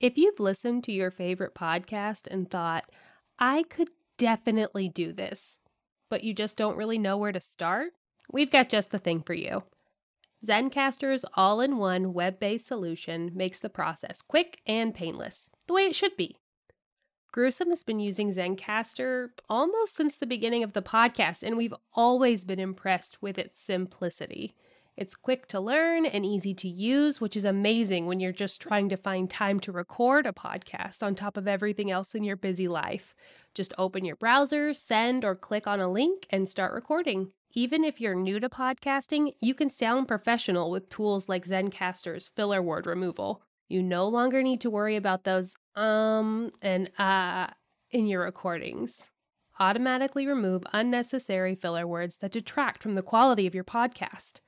If you've listened to your favorite podcast and thought, I could definitely do this, but you just don't really know where to start, we've got just the thing for you. Zencastr's all in one web based solution makes the process quick and painless, the way it should be. Gruesome has been using Zencastr almost since the beginning of the podcast, and we've always been impressed with its simplicity. It's quick to learn and easy to use, which is amazing when you're just trying to find time to record a podcast on top of everything else in your busy life. Just open your browser, send, or click on a link and start recording. Even if you're new to podcasting, you can sound professional with tools like Zencastr's filler word removal. You no longer need to worry about those um and uh in your recordings. Automatically remove unnecessary filler words that detract from the quality of your podcast.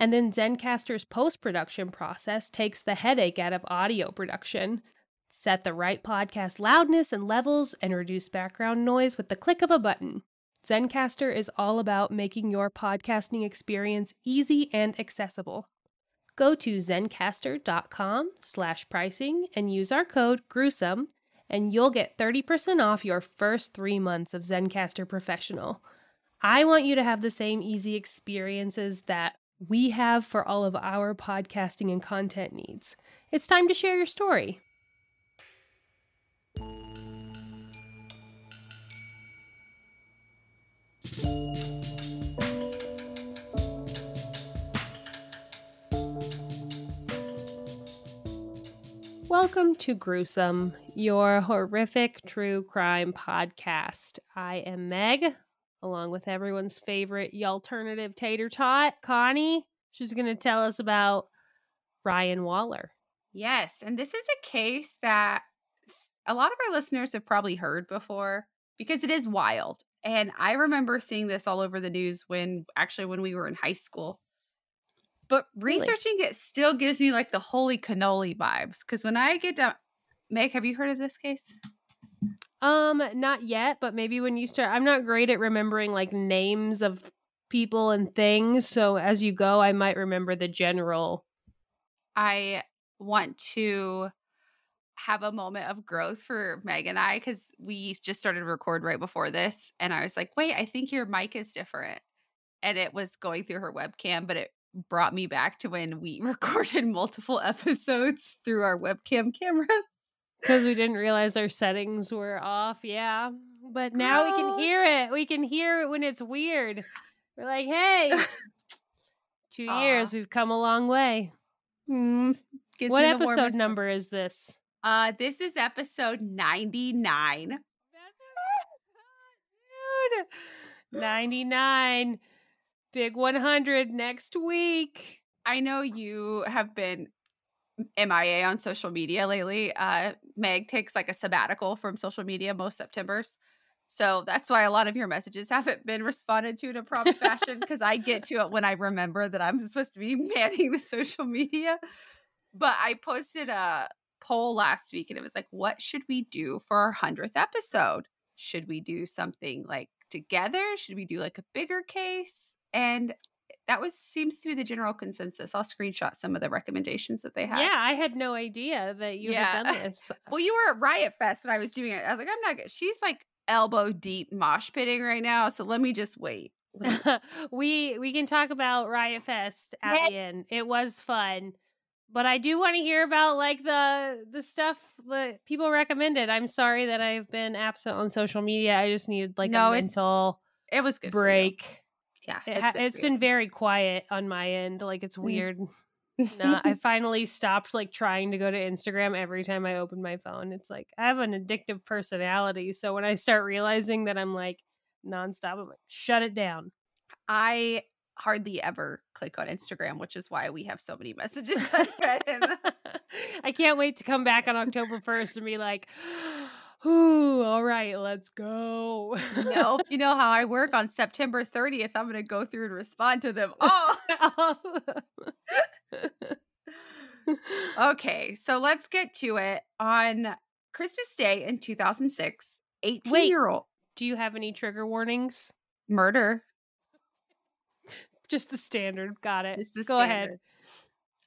And then Zencastr's post production process takes the headache out of audio production. Set the right podcast loudness and levels and reduce background noise with the click of a button. Zencastr is all about making your podcasting experience easy and accessible. Go to zencastr.com slash pricing and use our code GRUESOME and you'll get 30% off your first three months of Zencastr Professional. I want you to have the same easy experiences that we have for all of our podcasting and content needs. It's time to share your story. Welcome to Gruesome, your horrific true crime podcast. I am Meg, along with everyone's favorite alternative tater tot, Connie. She's going to tell us about Ryan Waller. Yes, and this is a case that a lot of our listeners have probably heard before because it is wild. And I remember seeing this all over the news when actually when we were in high school. But Really? researching it still gives me like the holy cannoli vibes because when I get down, Meg, have you heard of this case? Um, not yet, but maybe when you start, I'm not great at remembering like names of people and things. So as you go, I might remember the general. I want to have a moment of growth for Meg and I because we just started record right before this. And I was like, wait, I think your mic is different. And it was going through her webcam, but it brought me back to when we recorded multiple episodes through our webcam cameras. Because we didn't realize our settings were off. Yeah. But now we can hear it. We can hear it when it's weird. We're like, hey, two years, we've come a long way. Mm, what me the warm episode number is this? Uh, this is episode 99. Dude, 99. Big 100 next week. I know you have been MIA on social media lately. Uh, Meg takes like a sabbatical from social media most Septembers. So that's why a lot of your messages haven't been responded to in a prompt fashion because I get to it when I remember that I'm supposed to be manning the social media. But I posted a poll last week and it was like, what should we do for our 100th episode? Should we do something like together? Should we do like a bigger case? And that was seems to be the general consensus. I'll screenshot some of the recommendations that they had. Yeah, I had no idea that you had done this. Well, you were at Riot Fest when I was doing it. I was like, I'm not good. She's like elbow deep mosh pitting right now. So let me just wait. We we can talk about Riot Fest at Yeah. the end. It was fun. But I do want to hear about like the the stuff that people recommended. I'm sorry that I've been absent on social media. I just needed like No, a mental it was good. break. Yeah. It it's ha- it's been very quiet on my end. Like it's Mm. weird. no, I finally stopped like trying to go to Instagram every time I open my phone. It's like I have an addictive personality. So when I start realizing that I'm like nonstop, I'm like, shut it down. I hardly ever click on Instagram, which is why we have so many messages I can't wait to come back on October 1st and be like, Ooh, all right, let's go. nope. You know how I work on September 30th. I'm gonna go through and respond to them all. Okay, so let's get to it. On Christmas Day in 2006, 18 Wait. year old Do you have any trigger warnings? murder. Just the standard. Got it. Just the Go ahead.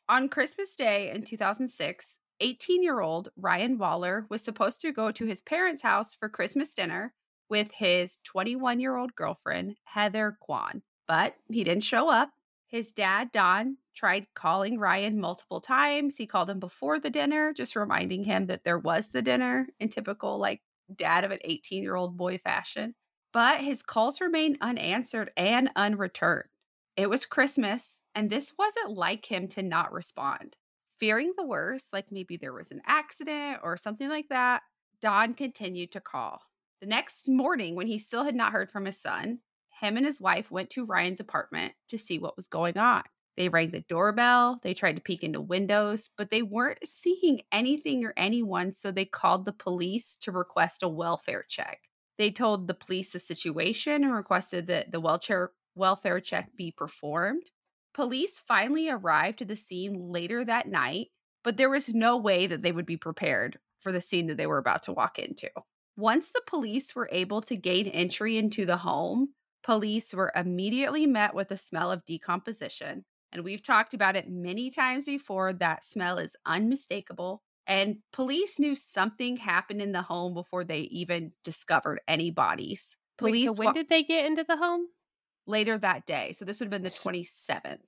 On Christmas Day in 2006, 18 year old Ryan Waller was supposed to go to his parents' house for Christmas dinner with his 21 year old girlfriend, Heather Quan, but he didn't show up. His dad, Don, tried calling Ryan multiple times. He called him before the dinner, just reminding him that there was the dinner in typical, like, dad of an 18 year old boy fashion. But his calls remained unanswered and unreturned. It was Christmas, and this wasn't like him to not respond. Fearing the worst, like maybe there was an accident or something like that, Don continued to call. The next morning, when he still had not heard from his son, him and his wife went to Ryan's apartment to see what was going on. They rang the doorbell, they tried to peek into windows, but they weren't seeing anything or anyone, so they called the police to request a welfare check. They told the police the situation and requested that the welfare welfare check be performed. Police finally arrived to the scene later that night, but there was no way that they would be prepared for the scene that they were about to walk into. Once the police were able to gain entry into the home, police were immediately met with a smell of decomposition. And we've talked about it many times before. That smell is unmistakable. And police knew something happened in the home before they even discovered any bodies. Police. Wait, so when wa- did they get into the home? Later that day. So this would have been the 27th.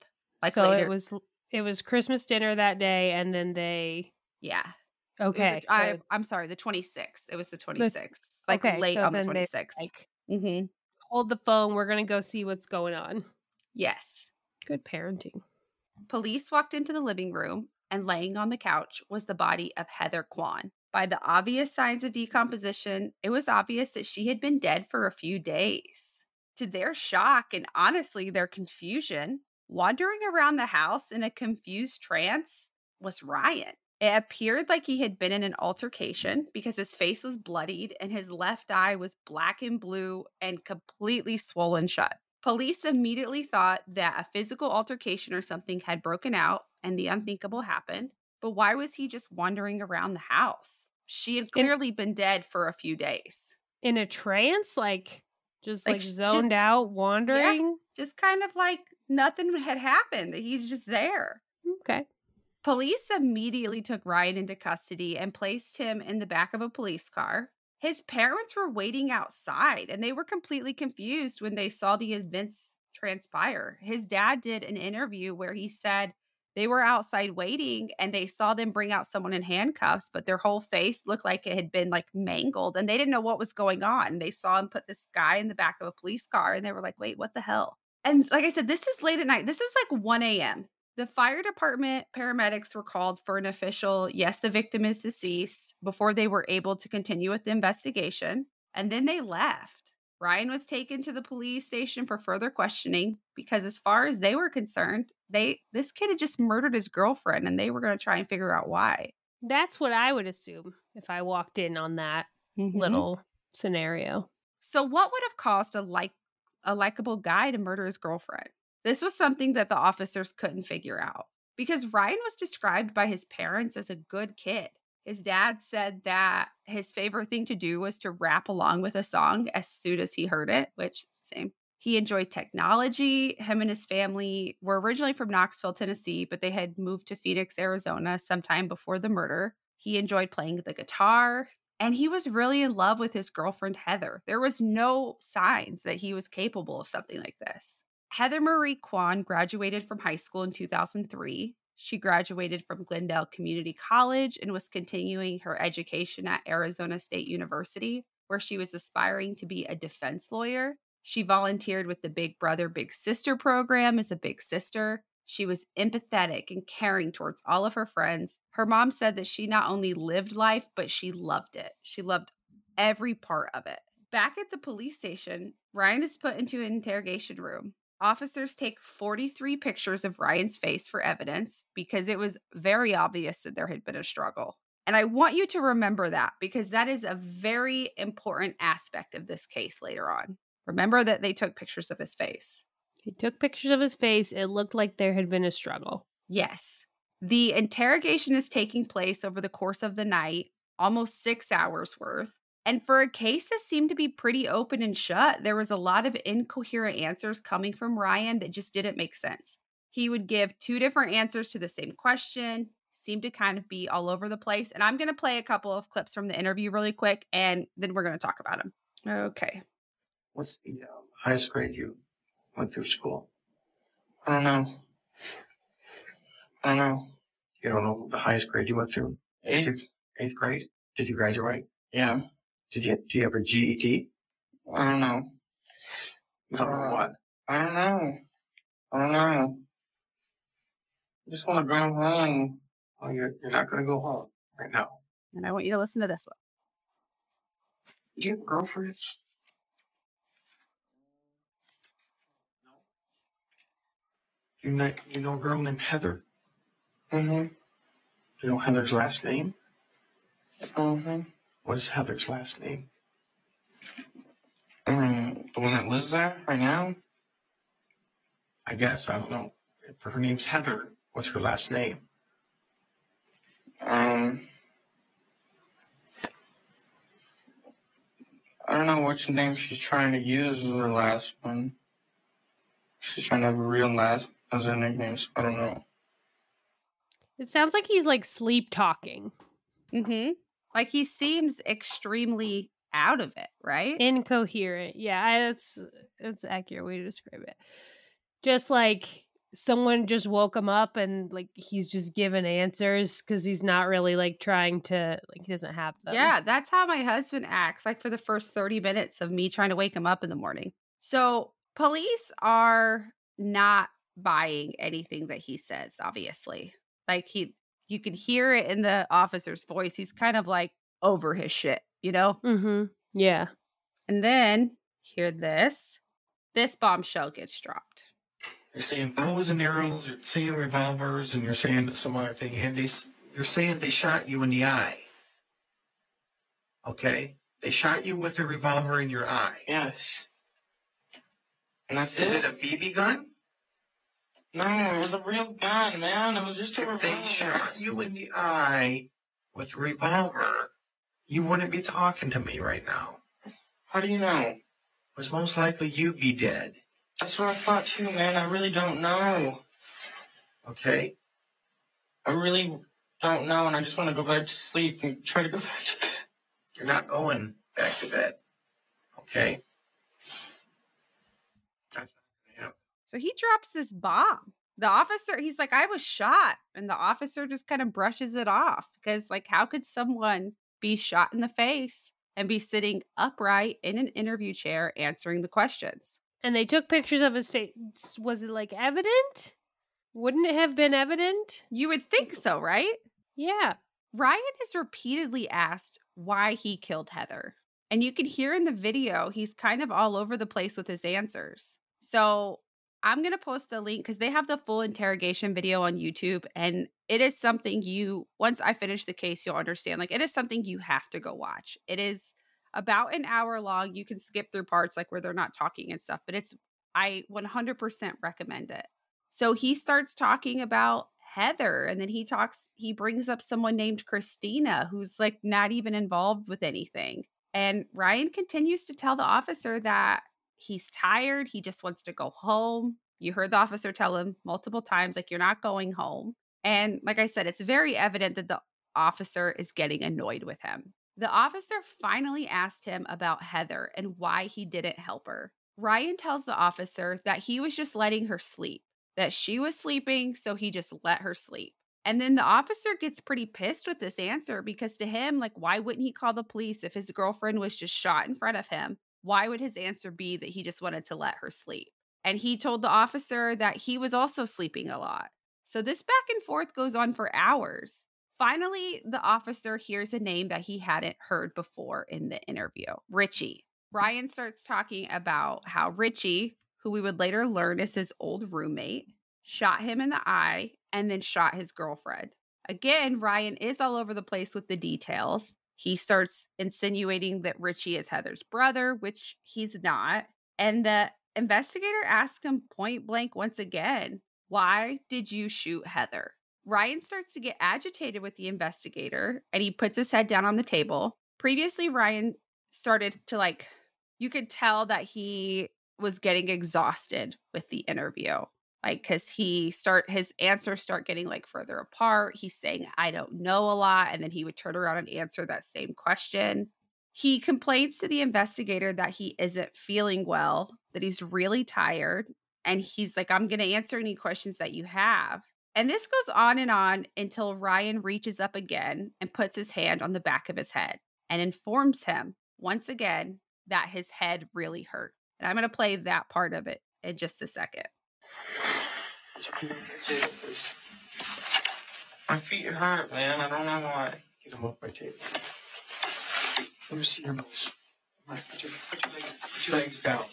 Like so later. it was it was Christmas dinner that day and then they Yeah. Okay. The, so I, am sorry, the 26th. It was the 26th. The, like okay, late so on the 26th. Like, mm-hmm hold the phone. We're going to go see what's going on. Yes. Good parenting. Police walked into the living room, and laying on the couch was the body of Heather Quan. By the obvious signs of decomposition, it was obvious that she had been dead for a few days. To their shock and honestly their confusion, wandering around the house in a confused trance was Ryan. It appeared like he had been in an altercation because his face was bloodied and his left eye was black and blue and completely swollen shut. Police immediately thought that a physical altercation or something had broken out and the unthinkable happened. But why was he just wandering around the house? She had clearly in, been dead for a few days. In a trance? Like just like, like zoned just, out, wandering? Yeah, just kind of like nothing had happened. He's just there. Okay. Police immediately took Ryan into custody and placed him in the back of a police car. His parents were waiting outside and they were completely confused when they saw the events transpire. His dad did an interview where he said they were outside waiting and they saw them bring out someone in handcuffs, but their whole face looked like it had been like mangled and they didn't know what was going on. They saw him put this guy in the back of a police car and they were like, wait, what the hell? And like I said, this is late at night. This is like 1 a.m. The fire department paramedics were called for an official, yes, the victim is deceased, before they were able to continue with the investigation. And then they left. Ryan was taken to the police station for further questioning because as far as they were concerned, they this kid had just murdered his girlfriend and they were going to try and figure out why. That's what I would assume if I walked in on that mm-hmm. little scenario. So what would have caused a like a likable guy to murder his girlfriend? This was something that the officers couldn't figure out because Ryan was described by his parents as a good kid. His dad said that his favorite thing to do was to rap along with a song as soon as he heard it, which same. He enjoyed technology. Him and his family were originally from Knoxville, Tennessee, but they had moved to Phoenix, Arizona sometime before the murder. He enjoyed playing the guitar and he was really in love with his girlfriend, Heather. There was no signs that he was capable of something like this. Heather Marie Quan graduated from high school in 2003. She graduated from Glendale Community College and was continuing her education at Arizona State University, where she was aspiring to be a defense lawyer. She volunteered with the Big Brother Big Sister program as a big sister. She was empathetic and caring towards all of her friends. Her mom said that she not only lived life, but she loved it. She loved every part of it. Back at the police station, Ryan is put into an interrogation room. Officers take 43 pictures of Ryan's face for evidence because it was very obvious that there had been a struggle. And I want you to remember that because that is a very important aspect of this case later on. Remember that they took pictures of his face. They took pictures of his face. It looked like there had been a struggle. Yes. The interrogation is taking place over the course of the night, almost six hours worth. And for a case that seemed to be pretty open and shut, there was a lot of incoherent answers coming from Ryan that just didn't make sense. He would give two different answers to the same question, seemed to kind of be all over the place. And I'm going to play a couple of clips from the interview really quick, and then we're going to talk about them. Okay. What's the um, highest grade you went through school? I don't know. I don't know. You don't know the highest grade you went through? Eighth? Eighth grade? Did you graduate? Yeah. Did you do you have a GED? I don't know. You don't know what? I don't know. I don't know. I just want to go home. Well, you're you're not going to go home right now. And I want you to listen to this one. Do you have girlfriends? You know you know a girl named Heather. Mm-hmm. Do you know Heather's last name? Mm-hmm. What is Heather's last name? Um, the one that lives there right now? I guess I don't know. If her name's Heather, what's her last name? Um, I don't know which name she's trying to use as her last one. She's trying to have a real last as her nickname. so I don't know. It sounds like he's like sleep talking, Mm-hmm. Like he seems extremely out of it, right? incoherent. Yeah, I- that's that's an accurate way to describe it. Just like someone just woke him up and like he's just giving answers because he's not really like trying to like he doesn't have them. Yeah, that's how my husband acts like for the first 30 minutes of me trying to wake him up in the morning. So, police are not buying anything that he says, obviously. Like he you can hear it in the officer's voice. He's kind of like over his shit, you know? Mm-hmm. Yeah. And then hear this. This bombshell gets dropped. You're saying bows and arrows, you're saying revolvers, and you're saying some other thing. And they, you're saying they shot you in the eye. Okay? They shot you with a revolver in your eye. Yes. And that's Is it. it a BB gun? No, it was a real gun, man. It was just a If they shot you in the eye with a revolver, you wouldn't be talking to me right now. How do you know? Was most likely you'd be dead. That's what I thought too, man. I really don't know. Okay? I really don't know, and I just want to go back to sleep and try to go back to bed. You're not going back to bed. Okay? That's not gonna happen. So he drops this bomb. The officer, he's like, I was shot. And the officer just kind of brushes it off because, like, how could someone be shot in the face and be sitting upright in an interview chair answering the questions? And they took pictures of his face. Was it like evident? Wouldn't it have been evident? You would think so, right? Yeah. Ryan is repeatedly asked why he killed Heather. And you can hear in the video, he's kind of all over the place with his answers. So I'm going to post the link because they have the full interrogation video on YouTube. And it is something you, once I finish the case, you'll understand. Like, it is something you have to go watch. It is about an hour long. You can skip through parts like where they're not talking and stuff, but it's, I 100% recommend it. So he starts talking about Heather and then he talks he brings up someone named Christina who's like not even involved with anything. And Ryan continues to tell the officer that he's tired, he just wants to go home. You heard the officer tell him multiple times like you're not going home. And like I said, it's very evident that the officer is getting annoyed with him. The officer finally asked him about Heather and why he didn't help her. Ryan tells the officer that he was just letting her sleep that she was sleeping, so he just let her sleep. And then the officer gets pretty pissed with this answer because to him, like, why wouldn't he call the police if his girlfriend was just shot in front of him? Why would his answer be that he just wanted to let her sleep? And he told the officer that he was also sleeping a lot. So this back and forth goes on for hours. Finally, the officer hears a name that he hadn't heard before in the interview Richie. Ryan starts talking about how Richie, who we would later learn is his old roommate, shot him in the eye and then shot his girlfriend. Again, Ryan is all over the place with the details. He starts insinuating that Richie is Heather's brother, which he's not. And the investigator asks him point blank once again, Why did you shoot Heather? Ryan starts to get agitated with the investigator and he puts his head down on the table. Previously, Ryan started to like, you could tell that he was getting exhausted with the interview. Like because he start his answers start getting like further apart he's saying i don't know a lot and then he would turn around and answer that same question. He complains to the investigator that he isn't feeling well that he's really tired and he's like i'm going to answer any questions that you have and this goes on and on until ryan reaches up again and puts his hand on the back of his head and informs him once again that his head really hurt and i'm going to play that part of it in just a second My feet hurt, man. I don't know why. Get them off my table. Let me see your muscles. Put your, put your, legs, put your legs down.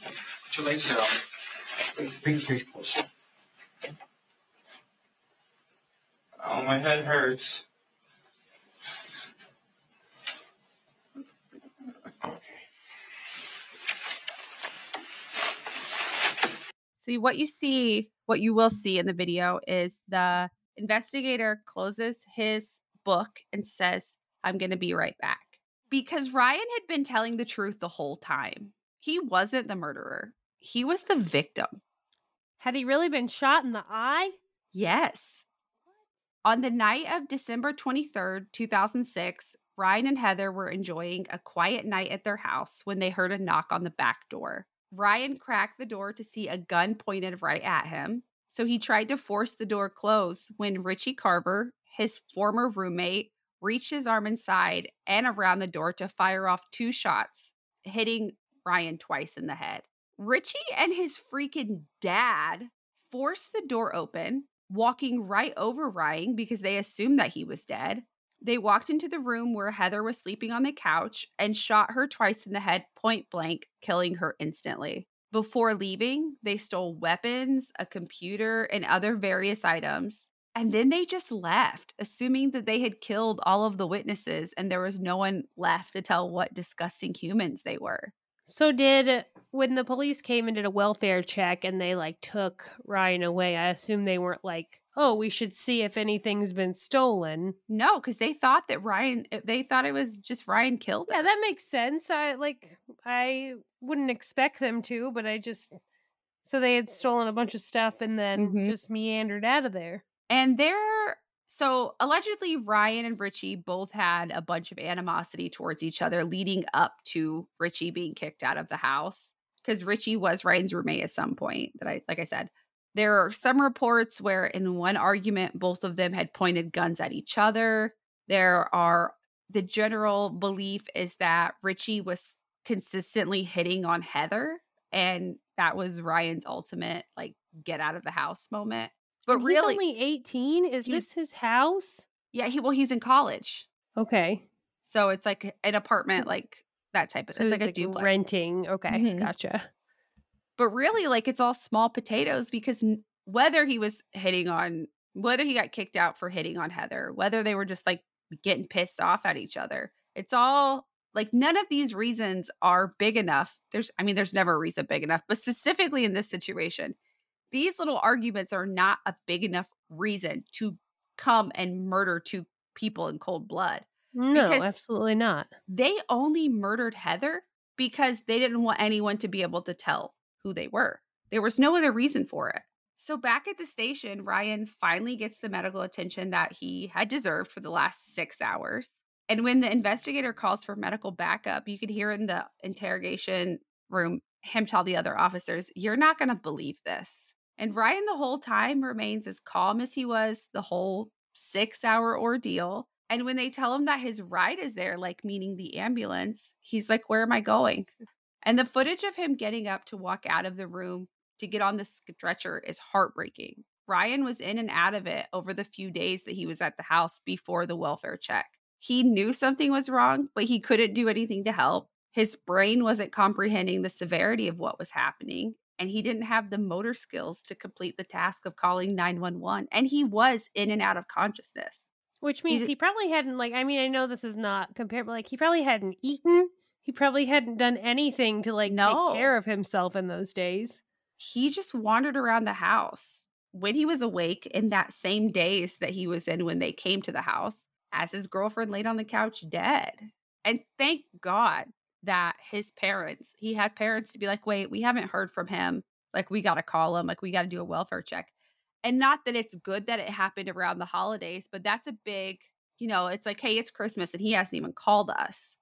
Put your legs down. Bring your face closer. Oh, my head hurts. See, what you see, what you will see in the video is the investigator closes his book and says, I'm going to be right back. Because Ryan had been telling the truth the whole time. He wasn't the murderer, he was the victim. Had he really been shot in the eye? Yes. On the night of December 23rd, 2006, Ryan and Heather were enjoying a quiet night at their house when they heard a knock on the back door. Ryan cracked the door to see a gun pointed right at him. So he tried to force the door closed when Richie Carver, his former roommate, reached his arm inside and around the door to fire off two shots, hitting Ryan twice in the head. Richie and his freaking dad forced the door open, walking right over Ryan because they assumed that he was dead. They walked into the room where Heather was sleeping on the couch and shot her twice in the head point blank, killing her instantly. Before leaving, they stole weapons, a computer, and other various items. And then they just left, assuming that they had killed all of the witnesses and there was no one left to tell what disgusting humans they were. So did when the police came and did a welfare check and they like took Ryan away, I assume they weren't like, "Oh, we should see if anything's been stolen." No, because they thought that Ryan, eh, they thought it was just Ryan killed him. Yeah, that makes sense. I like I wouldn't expect them to, but I just so they had stolen a bunch of stuff and then Mhm. just meandered out of there. And they're so allegedly Ryan and Richie both had a bunch of animosity towards each other leading up to Richie being kicked out of the house because Richie was Ryan's roommate at some point that I like I said. There are some reports where in one argument both of them had pointed guns at each other. There are the general belief is that Richie was consistently hitting on Heather and that was Ryan's ultimate like get out of the house moment. But And he's really only 18? Is this his house? Yeah, he well, he's in college, Okay. so it's like an apartment, like that type of. So it's it's like a duplex. renting. Okay, Mhm. gotcha. but really, like it's all small potatoes because whether he was hitting on, whether he got kicked out for hitting on Heather, whether they were just like getting pissed off at each other, it's all like none of these reasons are big enough. There's, I mean, there's never a reason big enough, but specifically in this situation, these little arguments are not a big enough reason to come and murder two people in cold blood. No, absolutely not. they only murdered Heather because they didn't want anyone to be able to tell who they were. There was no other reason for it. So back at the station, Ryan finally gets the medical attention that he had deserved for the last six hours. And when the investigator calls for medical backup, you could hear in the interrogation room him tell the other officers, You're not going to believe this. And Ryan, the whole time, remains as calm as he was the whole six hour ordeal. And when they tell him that his ride is there, like meaning the ambulance, he's like, Where am I going? And the footage of him getting up to walk out of the room to get on the stretcher is heartbreaking. Ryan was in and out of it over the few days that he was at the house before the welfare check. He knew something was wrong, but he couldn't do anything to help. His brain wasn't comprehending the severity of what was happening, and he didn't have the motor skills to complete the task of calling 911. And he was in and out of consciousness. Which means d- he probably hadn't like I mean, I know this is not compared, but like he probably hadn't eaten. He probably hadn't done anything to like No. take care of himself in those days. he just wandered around the house when he was awake in that same days that he was in when they came to the house as his girlfriend laid on the couch dead and thank god that his parents he had parents to be like wait we haven't heard from him like we got to call him like we got to do a welfare check And not that it's good that it happened around the holidays, but that's a big, you know, it's like, hey, it's Christmas and he hasn't even called us.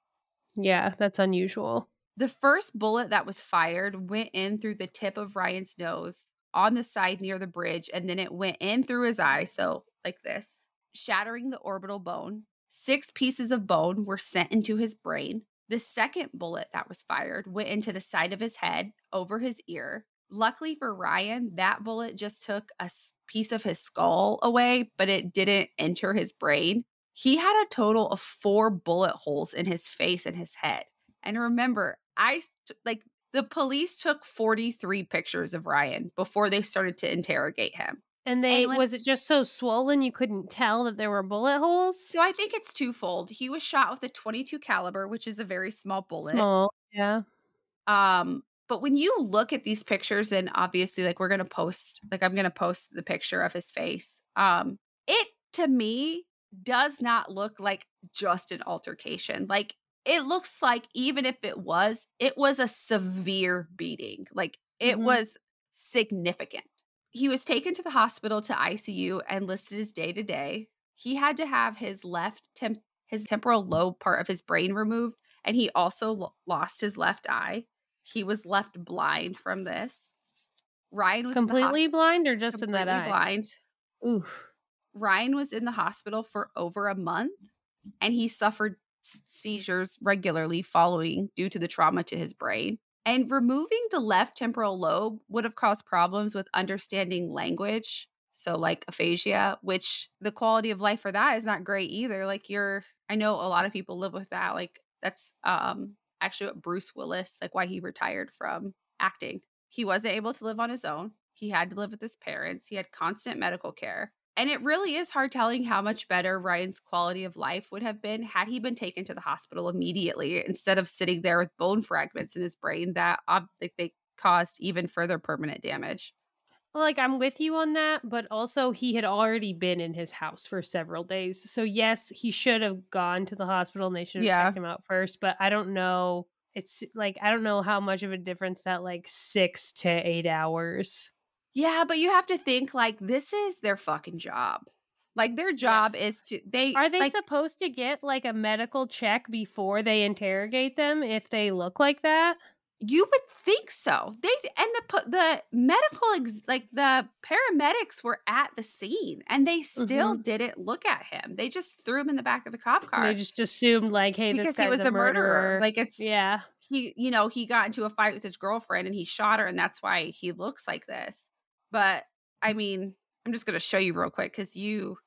Yeah, that's unusual. The first bullet that was fired went in through the tip of Ryan's nose on the side near the bridge, and then it went in through his eye. So, like this, shattering the orbital bone. Six pieces of bone were sent into his brain. The second bullet that was fired went into the side of his head over his ear. Luckily for Ryan, that bullet just took a piece of his skull away, but it didn't enter his brain. He had a total of four bullet holes in his face and his head. And remember, I like the police took 43 pictures of Ryan before they started to interrogate him. And they and when, was it just so swollen you couldn't tell that there were bullet holes? So I think it's twofold. He was shot with a 22 caliber, which is a very small bullet. Small, yeah. Um, but when you look at these pictures, and obviously, like we're gonna post, like I'm gonna post the picture of his face. Um, it to me does not look like just an altercation. Like it looks like even if it was, it was a severe beating. Like it mm-hmm. was significant. He was taken to the hospital to ICU and listed as day to day. He had to have his left temp- his temporal lobe part of his brain removed, and he also lo- lost his left eye. He was left blind from this. Ryan was completely blind or just in that eye? Blind. Oof. Ryan was in the hospital for over a month, and he suffered seizures regularly following due to the trauma to his brain. And removing the left temporal lobe would have caused problems with understanding language. So, like aphasia, which the quality of life for that is not great either. Like, you're, I know a lot of people live with that. Like, that's um actually what Bruce Willis, like, why he retired from acting. He wasn't able to live on his own. He had to live with his parents. He had constant medical care. And it really is hard telling how much better Ryan's quality of life would have been had he been taken to the hospital immediately instead of sitting there with bone fragments in his brain that uh, they caused even further permanent damage. Like I'm with you on that, but also he had already been in his house for several days. So yes, he should have gone to the hospital and they should have yeah. checked him out first, but I don't know it's like I don't know how much of a difference that like 6 to 8 hours yeah, but you have to think like this is their fucking job. Like their job yeah. is to they Are they like, supposed to get like a medical check before they interrogate them if they look like that? You would think so. They and the the medical ex, like the paramedics were at the scene and they still mm-hmm. didn't look at him. They just threw him in the back of the cop car. They just assumed like, hey, because he was a murderer. murderer. Like it's yeah. He, you know, he got into a fight with his girlfriend and he shot her, and that's why he looks like this. But I mean, I'm just going to show you real quick because you,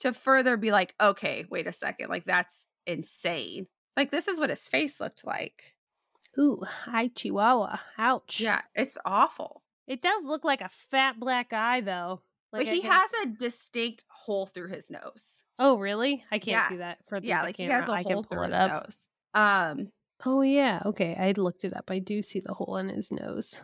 to further be like, okay, wait a second, like that's insane. Like this is what his face looked like. Ooh, hi Chihuahua. Ouch. Yeah, it's awful. It does look like a fat black eye though. Like but he has a distinct hole through his nose. Oh, really? I can't yeah. see that for the, yeah, like camera. he has a I hole through his up. nose. Um. Oh yeah. Okay, I looked it up. I do see the hole in his nose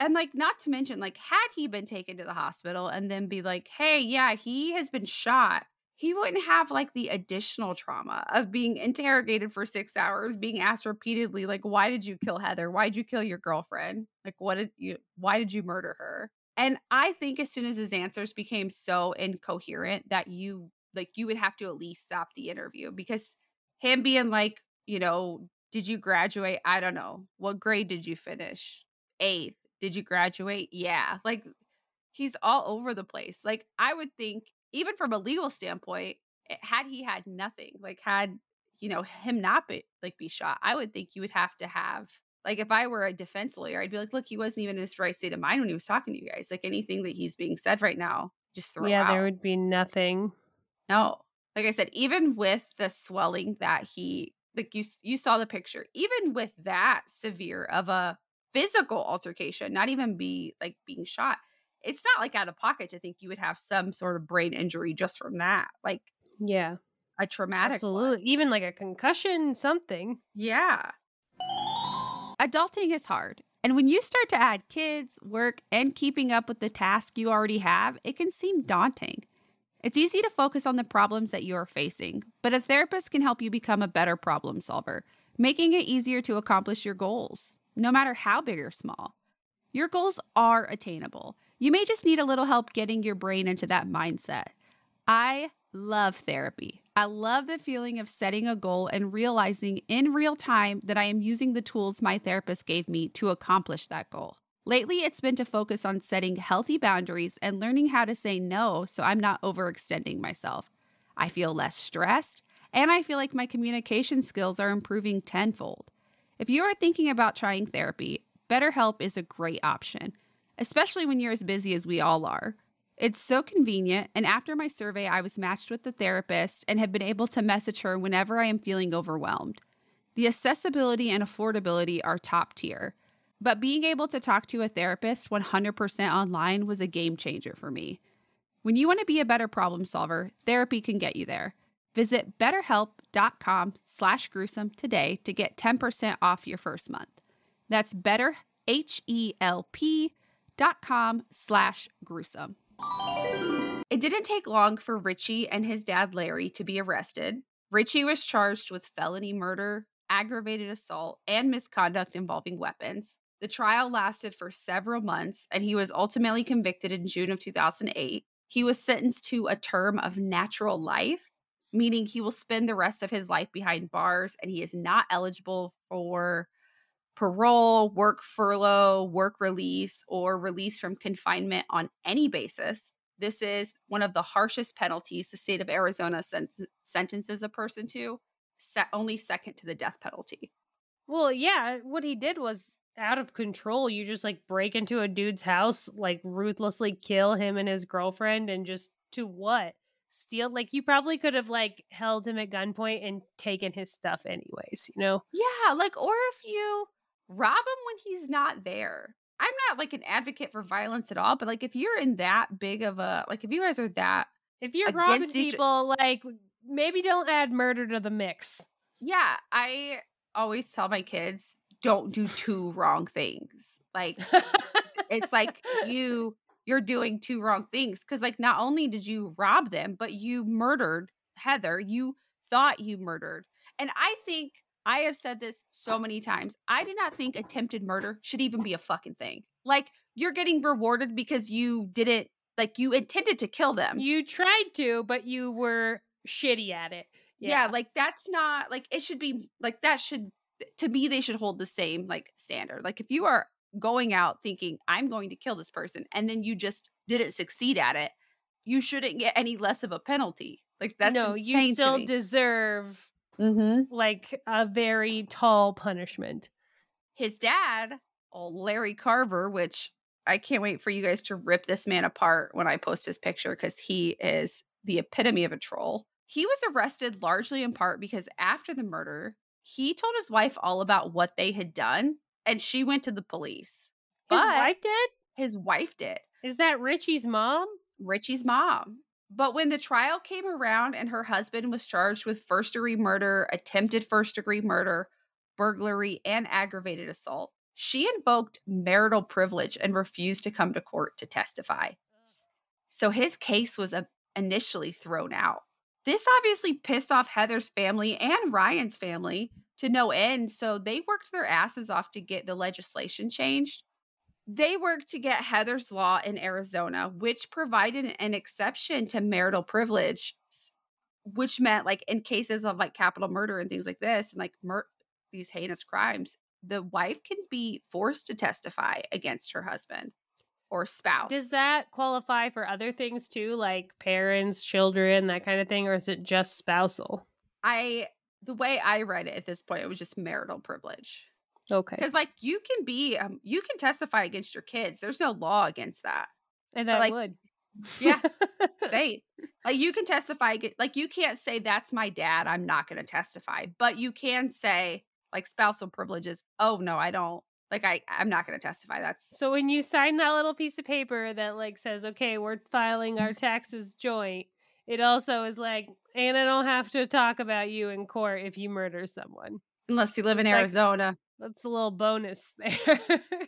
and like not to mention like had he been taken to the hospital and then be like hey yeah he has been shot he wouldn't have like the additional trauma of being interrogated for six hours being asked repeatedly like why did you kill heather? Why did you kill your girlfriend? Like what did you why did you murder her? And i think as soon as his answers became so incoherent that you like you would have to at least stop the interview because him being like you know did you graduate? I don't know. What grade did you finish? Eighth did you graduate? Yeah. Like he's all over the place. Like I would think, even from a legal standpoint, eh, had he had nothing, like had you know him not be like be shot, I would think you would have to have like if I were a defense lawyer, I'd be like, look, he wasn't even in his right state of mind when he was talking to you guys. Like anything that he's being said right now, just throw yeah, out. there would be nothing. No, like I said, even with the swelling that he like you you saw the picture, even with that severe of a physical altercation, not even be like being shot. It's not like out of pocket to think you would have some sort of brain injury just from that. Like, yeah, a traumatic, absolutely, one. even like a concussion, something. Yeah. Adulting is hard. And when you start to add kids, work, and keeping up with the task you already have, it can seem daunting. It's easy to focus on the problems that you are facing, but a therapist can help you become a better problem solver, making it easier to accomplish your goals no matter how big or small. Your goals are attainable. You may just need a little help getting your brain into that mindset. I love therapy. I love the feeling of setting a goal and realizing in real time that I am using the tools my therapist gave me to accomplish that goal. Lately, it's been to focus on setting healthy boundaries and learning how to say no so I'm not overextending myself. I feel less stressed, and I feel like my communication skills are improving tenfold. If you are thinking about trying therapy, BetterHelp is a great option, especially when you're as busy as we all are. It's so convenient, and after my survey, I was matched with the therapist and have been able to message her whenever I am feeling overwhelmed. The accessibility and affordability are top tier, but being able to talk to a therapist 100% online was a game changer for me. When you want to be a better problem solver, therapy can get you there. Visit betterhelp.com slash gruesome today to get 10% off your first month. That's better, H-E-L-P dot com slash gruesome. It didn't take long for Richie and his dad Larry to be arrested. Richie was charged with felony murder, aggravated assault, and misconduct involving weapons. The trial lasted for several months, and he was ultimately convicted in June of 2008. He was sentenced to a term of natural life, meaning he will spend the rest of his life behind bars and he is not eligible for parole, work furlough, work release, or release from confinement on any basis. This is one of the harshest penalties the state of Arizona sen- sentences a person to, set only second to the death penalty. Well, yeah, what he did was out of control. You just like break into a dude's house, like ruthlessly kill him and his girlfriend, and just to what? Steal? Like you probably could have like held him at gunpoint and taken his stuff anyways, you know? Yeah, like, or if you rob him when he's not there. I'm not like an advocate for violence at all, but like if you're in that big of a like if you guys are that If you're robbing each- people, like maybe don't add murder to the mix. yeah, I always tell my kids don't do two wrong things. Like it's like you you're doing two wrong things because like not only did you rob them, but you murdered Heather. You thought you murdered. And I think I have said this so many times. I do not think attempted murder should even be a fucking thing. Like you're getting rewarded because you didn't like you intended to kill them. you tried to, but you were shitty at it. yeah. like that's not like it should be like that should to me they should hold the same like standard. Like if you are going out thinking I'm going to kill this person and then you just didn't succeed at it, you shouldn't get any less of a penalty. Like that's no, you still deserve Mhm. like a very tall punishment. his dad, old Larry Carver, which I can't wait for you guys to rip this man apart when I post his picture because he is the epitome of a troll. He was arrested largely in part because after the murder, he told his wife all about what they had done and she went to the police. His But wife did? his wife did. Is that Richie's mom? Richie's mom. But when the trial came around and her husband was charged with first degree murder, attempted first degree murder, burglary, and aggravated assault, she invoked marital privilege and refused to come to court to testify. So his case was uh, initially thrown out. This obviously pissed off Heather's family and Ryan's family to no end. So they worked their asses off to get the legislation changed. They worked to get Heather's Law in Arizona, which provided an exception to marital privilege, which meant like in cases of like capital murder and things like this, and like mur- these heinous crimes, the wife can be forced to testify against her husband or spouse. Does that qualify for other things too, like parents, children, that kind of thing, or is it just spousal? I the way I read it at this point, it was just marital privilege. Okay. Because like you can be, um, you can testify against your kids. There's no law against that. And but, I like, would. Yeah, Same. Like you can testify. Like you can't say that's my dad. I'm not going to testify. But you can say like spousal privileges. Oh no, I don't. Like I, I'm not going to testify. That's So when you sign that little piece of paper that like says, "Okay, we're filing our taxes joint," it also is like, and I don't have to talk about you in court if you murder someone. unless you live in like- Arizona. That's a little bonus there.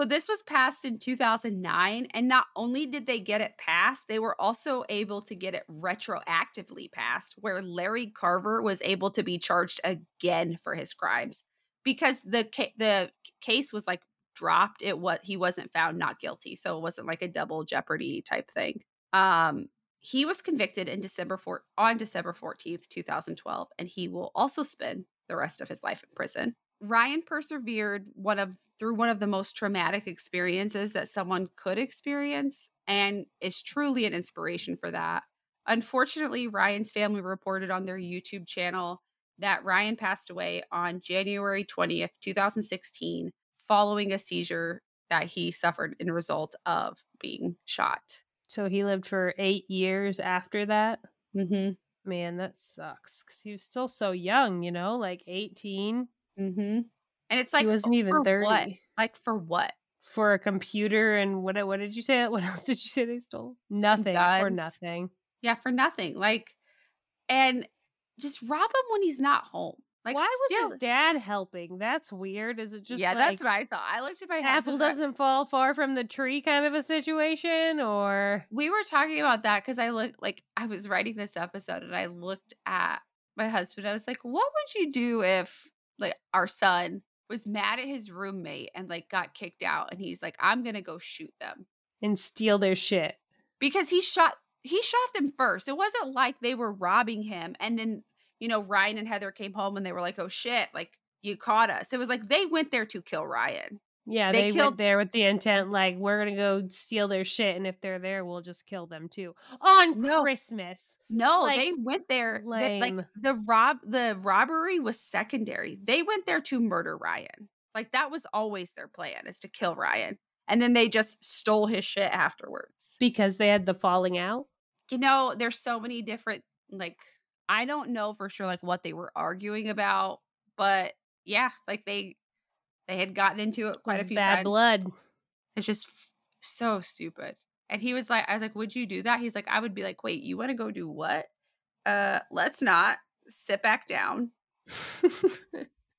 So this was passed in 2009 and not only did they get it passed, they were also able to get it retroactively passed where Larry Carver was able to be charged again for his crimes because the ca- the case was like dropped, it what he wasn't found not guilty. So it wasn't like a double jeopardy type thing. Um, he was convicted in December for on December 14th, 2012, and he will also spend the rest of his life in prison. Ryan persevered one of through one of the most traumatic experiences that someone could experience and is truly an inspiration for that. Unfortunately, Ryan's family reported on their YouTube channel that Ryan passed away on January 20th, 2016, following a seizure that he suffered in result of being shot. So he lived for eight years after that. Mm-hmm. Man, that sucks because he was still so young, you know, like 18. Mm-hmm. And it's like he wasn't even 30. What? Like for what? For a computer and what what did you say? What else did you say they stole? Nothing for nothing. Yeah, for nothing. Like, and just rob him when he's not home. Like, Why was his dad helping? That's weird. Is it just yeah, like that's what I thought. I looked at my apple. I- doesn't fall far from the tree kind of a situation? Or we were talking about that because I looked like I was writing this episode and I looked at my husband. I was like, what would you do if like our son was mad at his roommate and like got kicked out and he's like, I'm gonna go shoot them. and steal their shit. Because he shot he shot them first. It wasn't like they were robbing him and then, you know, Ryan and Heather came home and they were like, Oh shit, like you caught us. It was like they went there to kill Ryan. Yeah, They they, killed- went there with the intent like we're gonna go steal their shit, and if they're there, we'll just kill them too on No. Christmas. No, Like, they went there. they- like the rob the robbery was secondary. They went there to murder Ryan. Like that was always their plan is to kill Ryan. And then they just stole his shit afterwards. because they had the falling out. You know, there's so many different like I don't know for sure like what they were arguing about, but yeah, like they they had gotten into it quite a It was few bad times. blood. It's just f- so stupid. And he was like, I was like, would you do that? He's like, I would be like, wait, you want to go do what? Uh, let's not sit back down.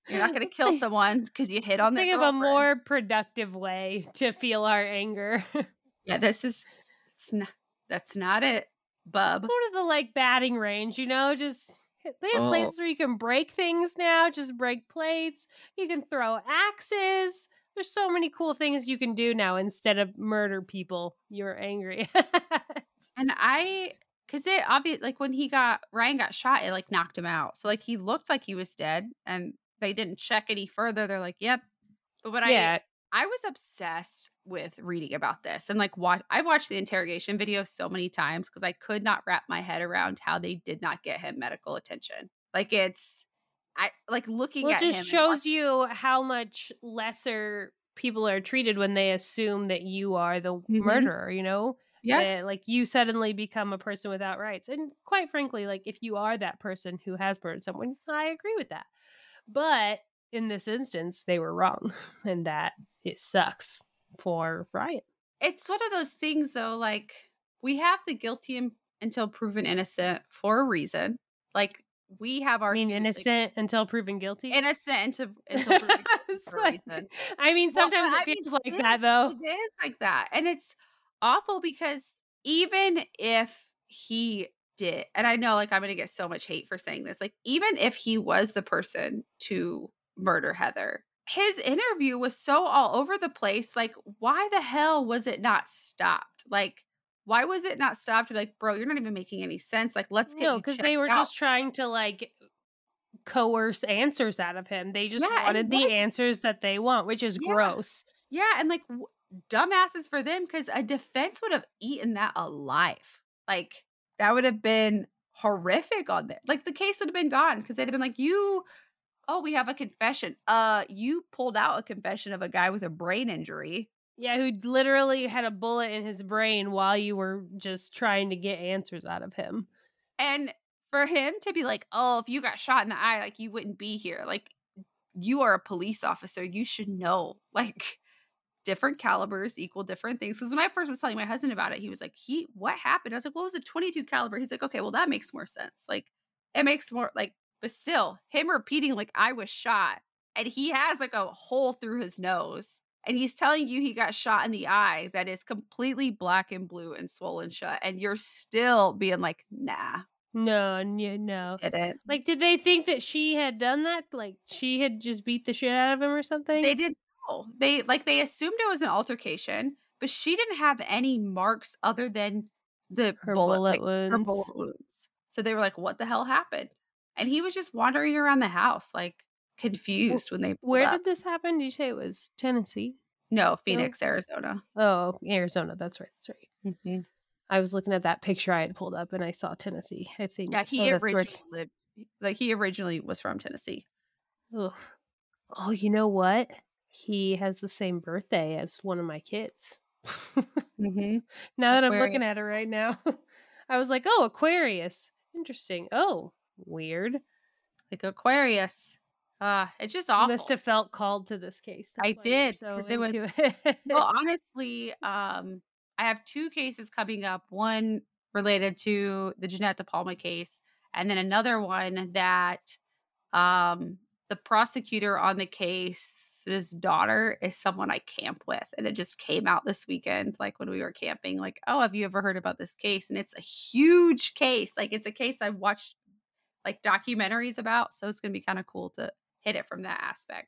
You're not gonna kill think- someone because you hit on their think of a more productive way to feel our anger. Yeah, this is. It's not. That's not it, Bub. go to the like batting range, you know, just they have Oh. places where you can break things now, just break plates. You can throw axes. There's so many cool things you can do now instead of murder people you're angry at. And I, because it obvious like when he got Ryan got shot, it like knocked him out. So like he looked like he was dead, and they didn't check any further. They're like, yep. But when I yeah, I was obsessed with reading about this and like watch I watched the interrogation video so many times because I could not wrap my head around how they did not get him medical attention. Like it's I like looking well, at it just and shows watching- you how much lesser people are treated when they assume that you are the Mhm. murderer, you know? Yeah. that, like you suddenly become a person without rights. And quite frankly, like if you are that person who has murdered someone, I agree with that. But in this instance, they were wrong, and that it sucks for Ryan. It's one of those things though, like we have the guilty un- until proven innocent for a reason. Like we have our I mean, like, innocent until proven guilty. innocent until, until proven guilty for a reason. I mean, Well, sometimes I it mean, feels like this- that, though. It is like that. And it's awful because even if he did, and I know like I'm going to get so much hate for saying this, like even if he was the person to murder Heather, his interview was so all over the place. Like, why the hell was it not stopped? Like, why was it not stopped? To be like, bro, you're not even making any sense. Like, let's get No, because they were just trying to like coerce answers out of him. They just Yeah, wanted the what- answers that they want, which is Yeah. gross. Yeah, and like w- dumbasses for them because a defense would have eaten that alive. Like that would have been horrific on them. Like the case would have been gone because they'd have been like, "You, oh, we have a confession. Uh, you pulled out a confession of a guy with a brain injury. Yeah, who literally had a bullet in his brain while you were just trying to get answers out of him. And for him to be like, oh, if you got shot in the eye, like you wouldn't be here. Like you are a police officer. You should know. Like different calibers equal different things. Because when I first was telling my husband about it, he was like, he what happened? I was like, what was a 22 caliber? He's like, okay, well, that makes more sense. Like it makes more like, but still, him repeating like I was shot and he has like a hole through his nose. And he's telling you he got shot in the eye that is completely black and blue and swollen shut. And you're still being like, nah, No, no, no. didn't. Like, did they think that she had done that? Like, she had just beat the shit out of him or something? They didn't know. They like they assumed it was an altercation, but she didn't have any marks other than the Her bullet, bullet like, her wounds. bullet wounds. So they were like, "What the hell happened?" And he was just wandering around the house, like confused when they Where did this happen? Did you say it was Tennessee? no Phoenix, Arizona. Oh, Arizona. That's right. That's right. Mm-hmm. I was looking at that picture I had pulled up and I saw Tennessee. I think. Yeah, he oh, originally lived. Like he originally was from Tennessee. Ugh. Oh, you know what? He has the same birthday as one of my kids. Mm-hmm. now that I'm looking at it right now, I was like, oh, Aquarius. Interesting. Oh, weird. Like Aquarius. Uh, it's just awful. You must have felt called to this case. I That's you're did, so 'cause it was- it. well, honestly, um, I have two cases coming up. One related to the Jeanette De Palma case, and then another one that um, the prosecutor on the case's daughter is someone I camp with, and it just came out this weekend, like when we were camping. Like, oh, have you ever heard about this case? And it's a huge case. Like, it's a case I've watched like documentaries about, so it's gonna be kind of cool to hit it from that aspect.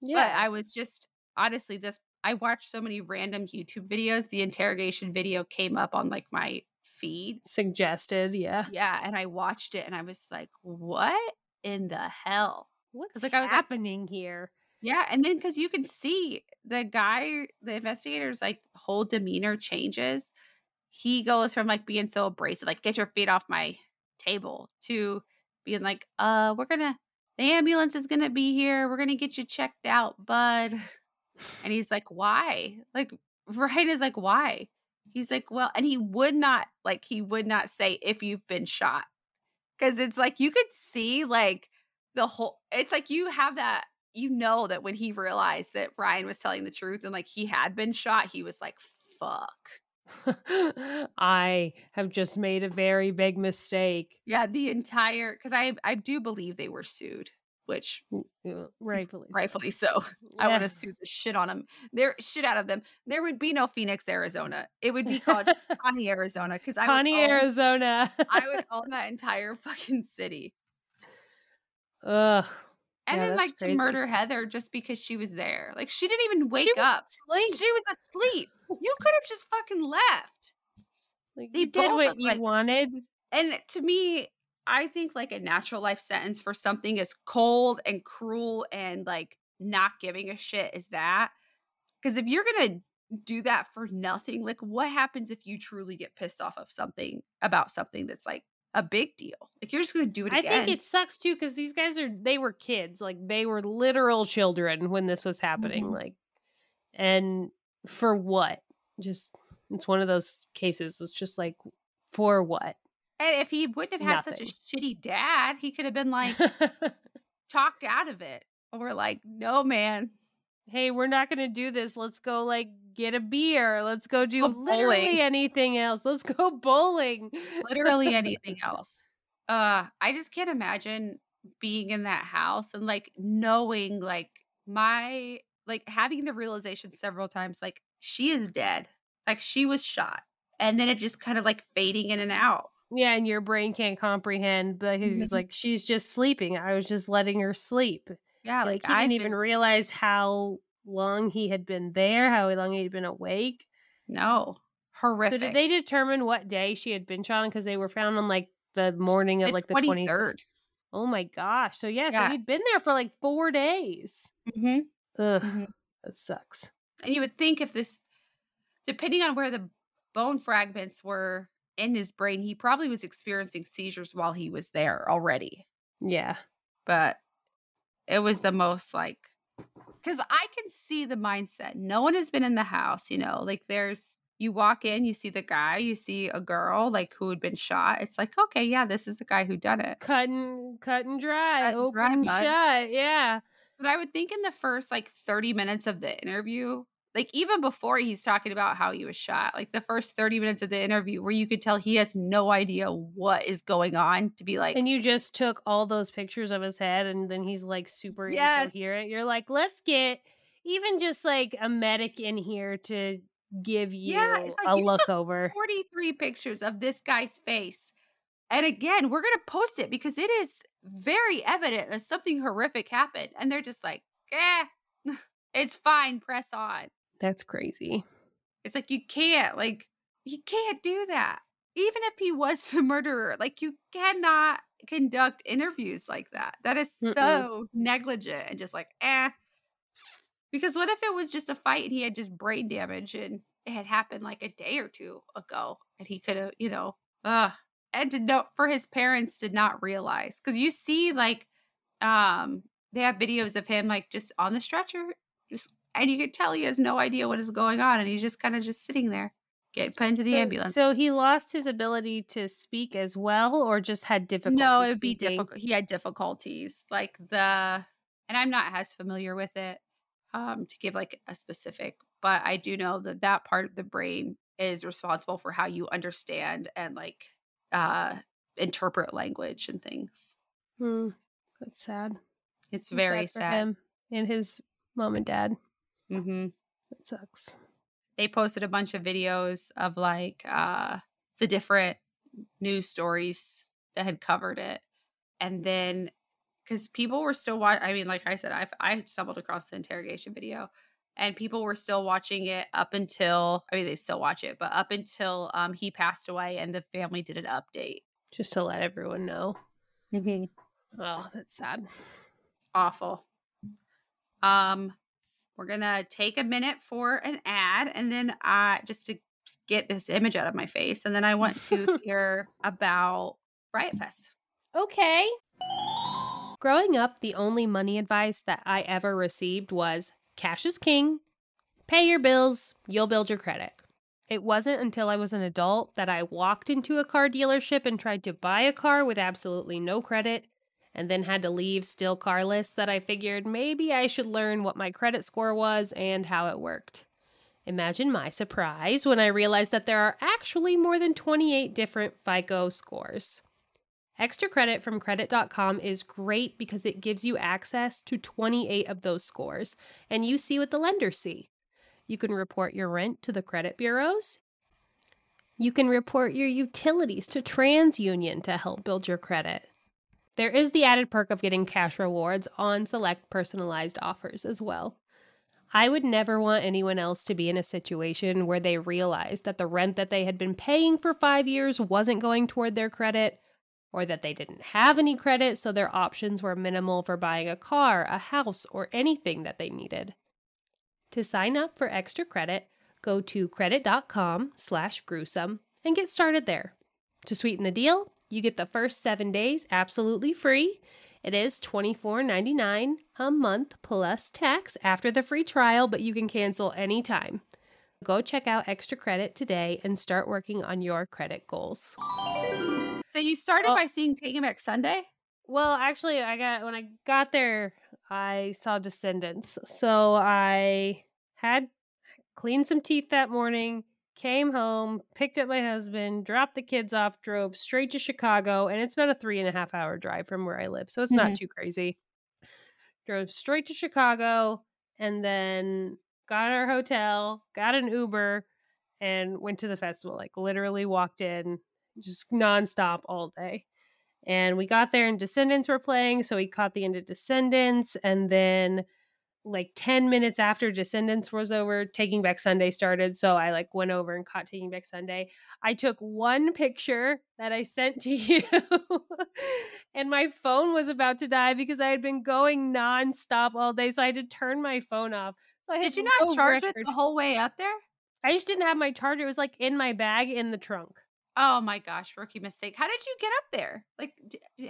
But I was just honestly this I watched so many random YouTube videos. The interrogation video came up on like my feed. suggested. Yeah. Yeah, and I watched it and I was like, "What in the hell?" What's like, I was like- happening here? Yeah, and then cuz you can see the guy, the investigator's like whole demeanor changes. He goes from like being so abrasive, like "Get your feet off my table," to being like, "Uh, we're going to the ambulance is going to be here. We're going to get you checked out, bud." And he's like, why? Like, Ryan is like, why? He's like, well, and he would not, like, he would not say if you've been shot. Cause it's like, you could see, like, the whole, it's like you have that, you know, that when he realized that Ryan was telling the truth and like he had been shot, he was like, fuck. I have just made a very big mistake. Yeah. The entire, cause I, I do believe they were sued, which Uh, Rightfully. so. rightfully so. I want to sue the shit on them. They're shit out of them. There would be no Phoenix, Arizona. It would be called Connie, Arizona. Because I Connie, own- Arizona. I would own that entire fucking city. Ugh. And Yeah, then like to murder Heather just because she was there. Like she didn't even wake was up. asleep. She was asleep. You could have just fucking left. Like, They did what look you like- wanted. And to me, I think like a natural life sentence for something as cold and cruel and like not giving a shit is that. Because if you're gonna do that for nothing, like what happens if you truly get pissed off of something about something that's like a big deal? Like you're just gonna do it I again. think it sucks too because these guys are they were kids, like they were literal children when this was happening. Mhm. Like, and for what? Just it's one of those cases. It's just like for what? and if he wouldn't have had such a shitty dad, he could have been like talked out of it. Or like, no man. Hey, we're not gonna do this. Let's go like get a beer. Let's go do go literally anything else. Let's go bowling. literally anything else. Uh, I just can't imagine being in that house and like knowing like my like having the realization several times like she is dead, like she was shot, and then it just kind of like fading in and out. Yeah, and your brain can't comprehend that he's Mhm. like, she's just sleeping. I was just letting her sleep. Yeah, Like, like, he I didn't even realize how long he had been there, how long he'd been awake. no horrific. So did they determine what day she had been shot on? Because they were found on like the morning of the like the twenty third. Oh my gosh! So yeah, Yeah. so he'd been there for like four days. Mm-hmm. Ugh, Mhm. that sucks. And you would think if this, depending on where the bone fragments were in his brain, he probably was experiencing seizures while he was there already. Yeah, But it was the most like, because I can see the mindset. No one has been in the house, you know, like there's, you walk in, you see the guy, you see a girl like who had been shot. It's like, okay, yeah, this is the guy who done it. cut and cut and dry, Cut open dry, shut. Yeah, But I would think in the first like 30 minutes of the interview, like even before he's talking about how he was shot, like the first 30 minutes of the interview where you could tell he has no idea what is going on to be like, and you just took all those pictures of his head, and then he's like super Yes. incoherent. You're like, let's get even just like a medic in here to give you Yeah, like a you look over. 43 pictures of this guy's face. And again, we're to post it because it is very evident that something horrific happened. And they're just like, eh, It's fine. Press on. That's crazy. It's like you can't, like, you can't do that. Even if he was the murderer, like, you cannot conduct interviews like that. That is Mm-mm. so negligent and just like, eh. Because what if it was just a fight and he had just brain damage and it had happened like a day or two ago and he could have, you know, uh and to know for his parents did not realize because you see like um they have videos of him like just on the stretcher just and you could tell he has no idea what is going on and he's just kind of just sitting there getting put into the so, ambulance So he lost his ability to speak as well, or just had difficulty? no it would be difficult he had difficulties like the and i'm not as familiar with it um to give like a specific but i do know that that part of the brain is responsible for how you understand and like uh interpret language and things Hmm, that's sad. it's I'm very for sad, him and his mom and dad. Hmm That sucks. they posted a bunch of videos of like uh the different news stories that had covered it and then because people were still watching i mean like i said I've, i stumbled across the interrogation video and people were still watching it up until i mean they still watch it but up until um he passed away and the family did an update Just to let everyone know. Oh, that's sad. awful um we're gonna take a minute for an ad and then uh just to get this image out of my face and then i want to hear about riot fest Okay. Growing up, the only money advice that I ever received was cash is king, pay your bills, you'll build your credit. It wasn't until I was an adult that I walked into a car dealership and tried to buy a car with absolutely no credit and then had to leave still carless that I figured maybe I should learn what my credit score was and how it worked. Imagine my surprise when I realized that there are actually more than 28 different FICO scores. Extra credit from credit.com is great because it gives you access to 28 of those scores, and you see what the lenders see. You can report your rent to the credit bureaus. You can report your utilities to TransUnion to help build your credit. There is the added perk of getting cash rewards on select personalized offers as well. I would never want anyone else to be in a situation where they realized that the rent that they had been paying for five years wasn't going toward their credit or that they didn't have any credit, so their options were minimal for buying a car, a house, or anything that they needed. To sign up for extra credit, go to credit.com slash gruesome and get started there. To sweeten the deal, you get the first seven days absolutely free. It is $24.99 a month plus tax after the free trial, but you can cancel anytime. Go check out extra credit today and start working on your credit goals. so you started Oh. by seeing taking back sunday Well, actually, I got when I got there, I saw Descendents. So I had cleaned some teeth that morning, came home, picked up my husband, dropped the kids off, drove straight to Chicago, and it's about a three and a half hour drive from where I live, so it's not mm-hmm. too crazy. Drove straight to Chicago, and then got our hotel, got an Uber, and went to the festival. Like literally walked in, just nonstop all day. And we got there and Descendents were playing, so we caught the end of Descendents, and then like 10 minutes after Descendents was over, Taking Back Sunday started. So I like went over and caught Taking Back Sunday. I took one picture that I sent to you, and my phone was about to die because I had been going nonstop all day. So I had to turn my phone off. So I did you not no charge record. it the whole way up there I just didn't have my charger. It was like in my bag in the trunk. oh my gosh rookie mistake how did you get up there like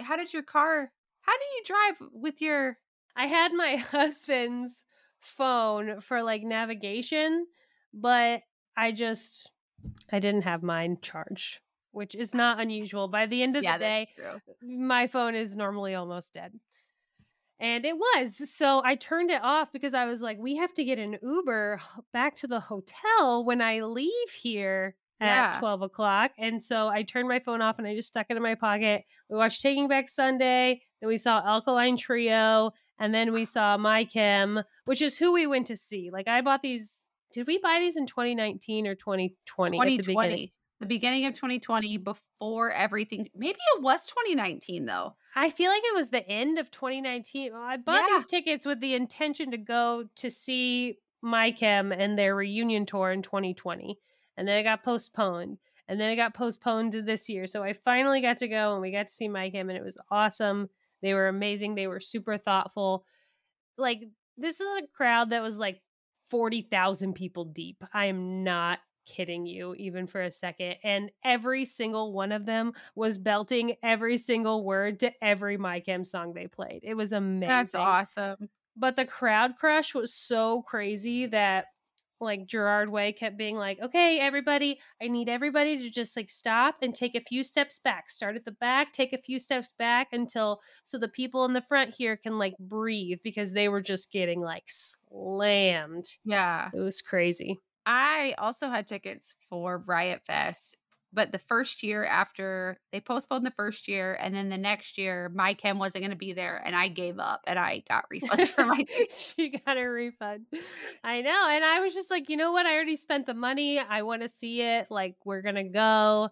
how did your car how do you drive with your I had my husband's phone for like navigation, but I just I didn't have mine charged, which is not unusual. By the end of the day, my phone is normally almost dead. And it was. So I turned it off because I was like, we have to get an Uber back to the hotel when I leave here at Yeah. 12 o'clock. And so I turned my phone off and I just stuck it in my pocket. We watched Taking Back Sunday. Then we saw Alkaline Trio. And then we saw My Chem, which is who we went to see. Like I bought these. Did we buy these in 2019 or 2020? at the beginning? 2020 the beginning of 2020 before everything. Maybe it was 2019 though. I feel like it was the end of 2019. Well, I bought Yeah. these tickets with the intention to go to see My Chem and their reunion tour in 2020. And then it got postponed. And then it got postponed to this year. So I finally got to go and we got to see My Chem and it was awesome. They were amazing. They were super thoughtful. Like, this is a crowd that was like 40,000 people deep. I am not kidding you even for a second. And every single one of them was belting every single word to every My Chem song they played. It was amazing. That's awesome. But the crowd crush was so crazy that like Gerard Way kept being like, okay, everybody, I need everybody to just like stop and take a few steps back. Start at the back, take a few steps back until so the people in the front here can like breathe because they were just getting like slammed. Yeah. It was crazy. I also had tickets for Riot Fest, but the first year after they postponed the first year, and then the next year, my Chem wasn't going to be there, and I gave up and I got refunds for my she got a refund. I know. And I was just like, you know what? I already spent the money. I want to see it. Like, we're going to go.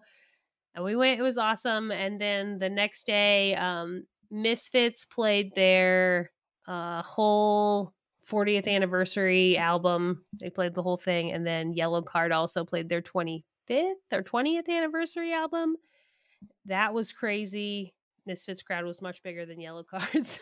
And we went. It was awesome. And then the next day, um, Misfits played their uh, whole 40th anniversary album. They played the whole thing. And then Yellowcard also played their 25th or 20th anniversary album. That was crazy. Misfits crowd was much bigger than Yellowcard's,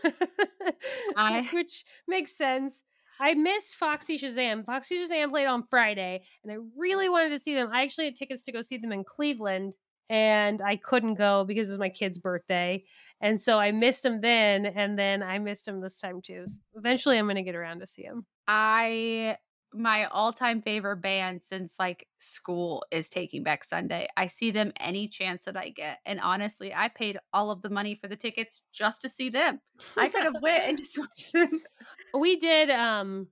I- which makes sense. I missed Foxy Shazam. Foxy Shazam played on Friday, and I really wanted to see them. I actually had tickets to go see them in Cleveland, and I couldn't go because it was my kid's birthday. And so I missed them then, and then I missed them this time too. S- Eventually, I'm going to get around to see them. I my all-time favorite band since like school is Taking Back Sunday. I see them any chance that I get. And honestly, I paid all of the money for the tickets just to see them. I could have went and just watched them. we did um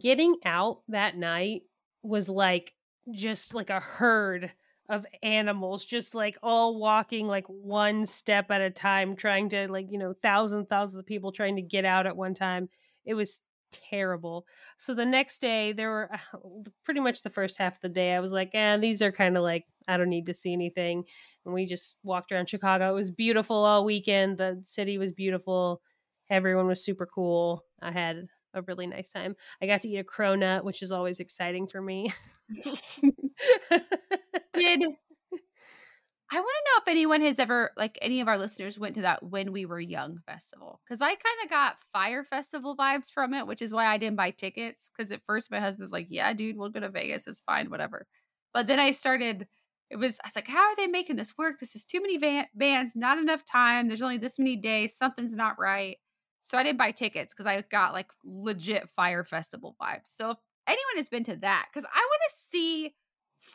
getting out that night was like just like a herd of animals just like all walking like one step at a time trying to like you know thousands thousands of people trying to get out at one time it was terrible. So the next day there were pretty much the first half of the day i was like eh, these are kind of like i don't need to see anything. And we just walked around chicago. It was beautiful all weekend. The city was beautiful. Everyone was super cool. I had a really nice time. I got to eat a cronut which is always exciting for me. Did I want to know if anyone has ever, like any of our listeners, went to that When We Were Young festival? Because I kind of got Fyre Festival vibes from it, which is why I didn't buy tickets. Because at first my husband's like, "Yeah, dude, we'll go to Vegas. It's fine, whatever." But then I started. It was. I was like, "How are they making this work? This is too many van- bands, not enough time. There's only this many days. Something's not right." So I didn't buy tickets because I got like legit Fyre Festival vibes. So if anyone has been to that, because I want to see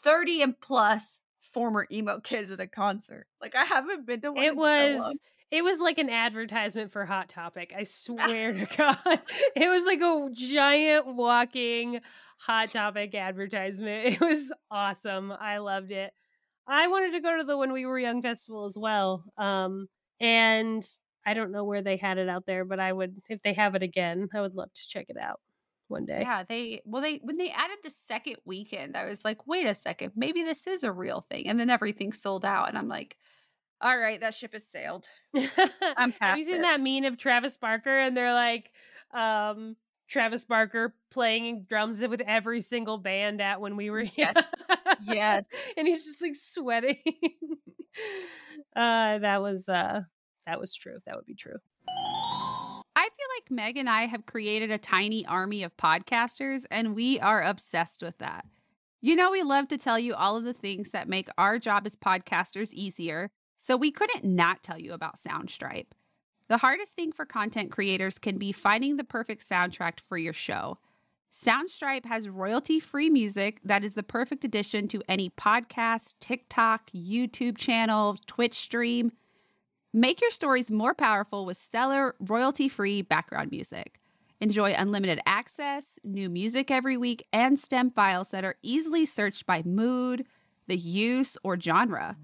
30 and plus former emo kids at a concert. Like I haven't been to one. it so was long. it was like an advertisement for hot topic i swear to god it was like a giant walking hot topic advertisement it was awesome i loved it i wanted to go to the when we were young festival as well um and i don't know where they had it out there but i would if they have it again i would love to check it out one day Yeah, they well they when they added the second weekend, I was like, wait a second, maybe this is a real thing. And then everything sold out, and I'm like, all right, that ship has sailed. I'm Have you past seen that mean of Travis Barker and they're like, um, Travis Barker playing drums with every single band at when we were Yes. Yes. and he's just like sweating. uh, that was uh, that was true. That would be true. Like Meg and I have created a tiny army of podcasters, and we are obsessed with that. You know, we love to tell you all of the things that make our job as podcasters easier, so we couldn't not tell you about Soundstripe. The hardest thing for content creators can be finding the perfect soundtrack for your show. Soundstripe has royalty free music that is the perfect addition to any podcast, TikTok, YouTube channel, Twitch stream. Make your stories more powerful with stellar, royalty free background music. Enjoy unlimited access, new music every week, and STEM files that are easily searched by mood, the use, or genre.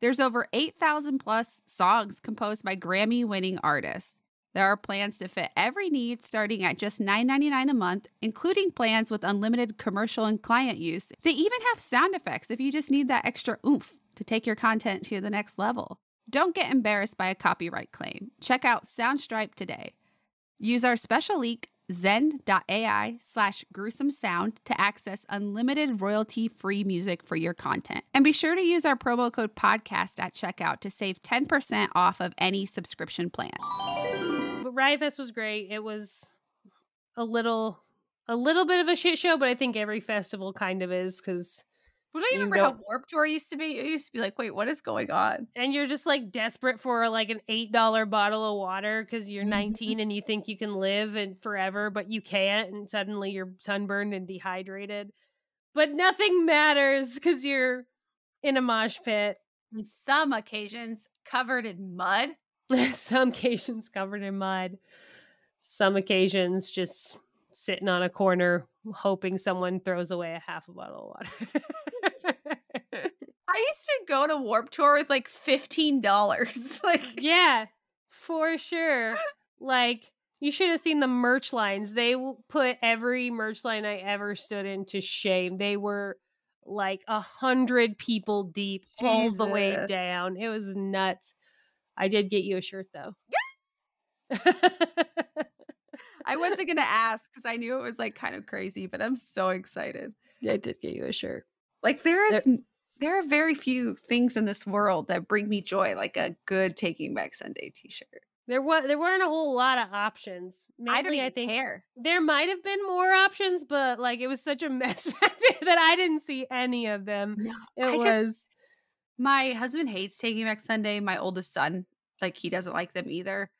There's over 8,000 plus songs composed by Grammy winning artists. There are plans to fit every need starting at just $9.99 a month, including plans with unlimited commercial and client use. They even have sound effects if you just need that extra oomph to take your content to the next level. Don't get embarrassed by a copyright claim. Check out Soundstripe today. Use our special link zen.ai slash gruesome sound to access unlimited royalty free music for your content. And be sure to use our promo code podcast at checkout to save 10% off of any subscription plan. Riot was great. It was a little a little bit of a shit show, but I think every festival kind of is because Well, don't you You remember how don't- Warp Tour used to be? It used to be like, wait, what is going on? and you're just like desperate for like an eight dollar bottle of water because you're Mhm. 19 and you think you can live and forever, but you can't, and suddenly you're sunburned and dehydrated. But nothing matters because you're in a mosh pit. On some occasions, covered in mud. Some occasions covered in mud. Some occasions just sitting on a corner hoping someone throws away a half a bottle of water. I used to go to Warp Tour with like fifteen dollars. like, yeah, for sure. Like you should have seen the merch lines. They put every merch line I ever stood in to shame. They were like a hundred people deep all the way down. It was nuts. I did get you a shirt though. I wasn't gonna ask because I knew it was like kind of crazy, but I'm so excited. I did get you a shirt. Like there There- is, n- there are very few things in this world that bring me joy, like a good Taking Back Sunday T-shirt. There was there weren't a whole lot of options. I don't Mainly, even I think care. there might have been more options, but like it was such a mess that I didn't see any of them. It I was just- My husband hates Taking Back Sunday. My oldest son, like he doesn't like them either.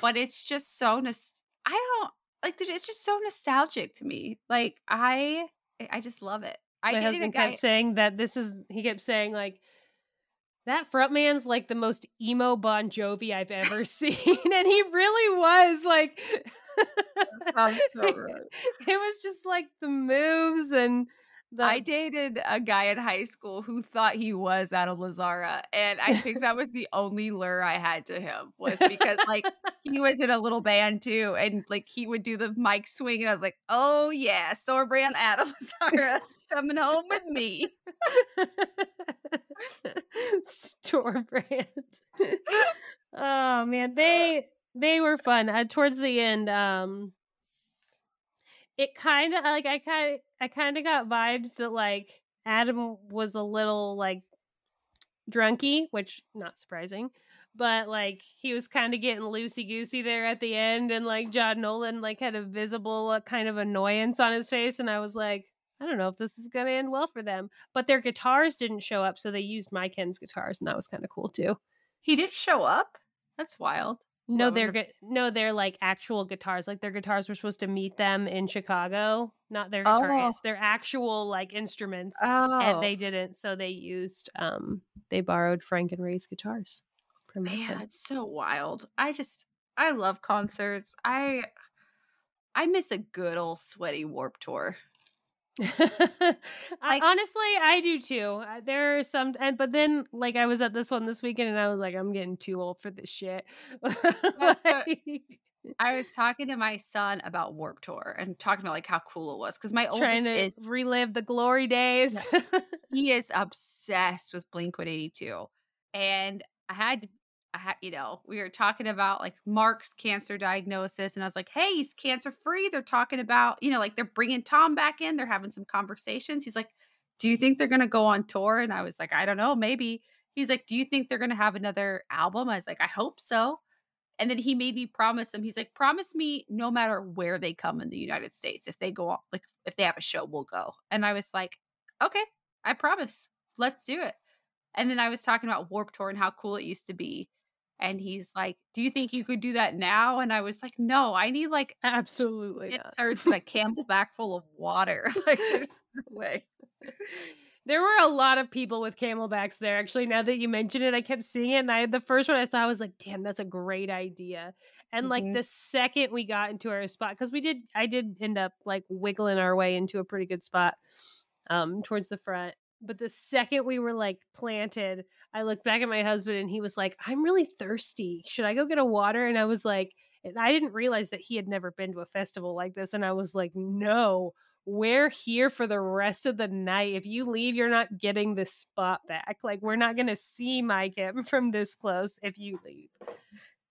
But it's just so nos- I don't like. dude, It's just so nostalgic to me. Like I, I just love it. I my husband guy. kept saying that this is he kept saying like that frontman's like the most emo Bon Jovi I've ever seen, and he really was like. sounds so right. It was just like the moves and the I dated a guy in high school who thought he was Adam Lazzara, and I think that was the only lure I had to him was because like he was in a little band too, and like he would do the mic swing, and I was like, oh yeah, store brand Adam Lazzara coming home with me. store brand. oh man, they they were fun. Uh, towards the end, um, it kind of like I kind I kind of got vibes that like Adam was a little like drunky, which not surprising. But like he was kind of getting loosey goosey there at the end, and like John Nolan like had a visible uh, kind of annoyance on his face, and I was like, I don't know if this is gonna end well for them. But their guitars didn't show up, so they used My Chem's guitars, and that was kind of cool too. He did show up. That's wild. No, they're gu- no, they're like actual guitars. Like their guitars were supposed to meet them in Chicago, not their guitarists. They're actual like instruments, Oh, and they didn't. So they used um they borrowed Frank and Ray's guitars from man, it's so wild. I just I love concerts. I I miss a good old sweaty Warp Tour. I, honestly, I do too. Uh, There are some, and but then like I was at this one this weekend, and I was like, I'm getting too old for this shit. Like- I was talking to my son about Warp Tour and talking about like how cool it was because my oldest is relive the glory days. he is obsessed with Blink 182. And I had I you know, we were talking about like Mark's cancer diagnosis, and I was like, hey, he's cancer free. They're talking about, you know, like they're bringing Tom back in. They're having some conversations. He's like, do you think they're going to go on tour? And I was like, I don't know, maybe. He's like, do you think they're going to have another album? I was like, I hope so. And then he made me promise him. He's like, promise me no matter where they come in the United States, if they go on, like if they have a show, we'll go. And I was like, okay, I promise. Let's do it. And then I was talking about Warp Tour and how cool it used to be. And he's like, Do you think you could do that now? And I was like, No, I need like Absolutely it starts a CamelBak full of water. like there's no way. There were a lot of people with CamelBaks there. Actually, now that you mention it, I kept seeing it, and I the first one I saw, I was like, "Damn, that's a great idea." And like Mhm. the second we got into our spot, because we did, I did end up like wiggling our way into a pretty good spot, um, towards the front. But the second we were like planted, I looked back at my husband, and he was like, "I'm really thirsty. Should I go get a water?" And I was like, I didn't realize that he had never been to a festival like this. And I was like, no, we're here for the rest of the night. If you leave, you're not getting this spot back. Like, we're not going to see My Chem from this close if you leave.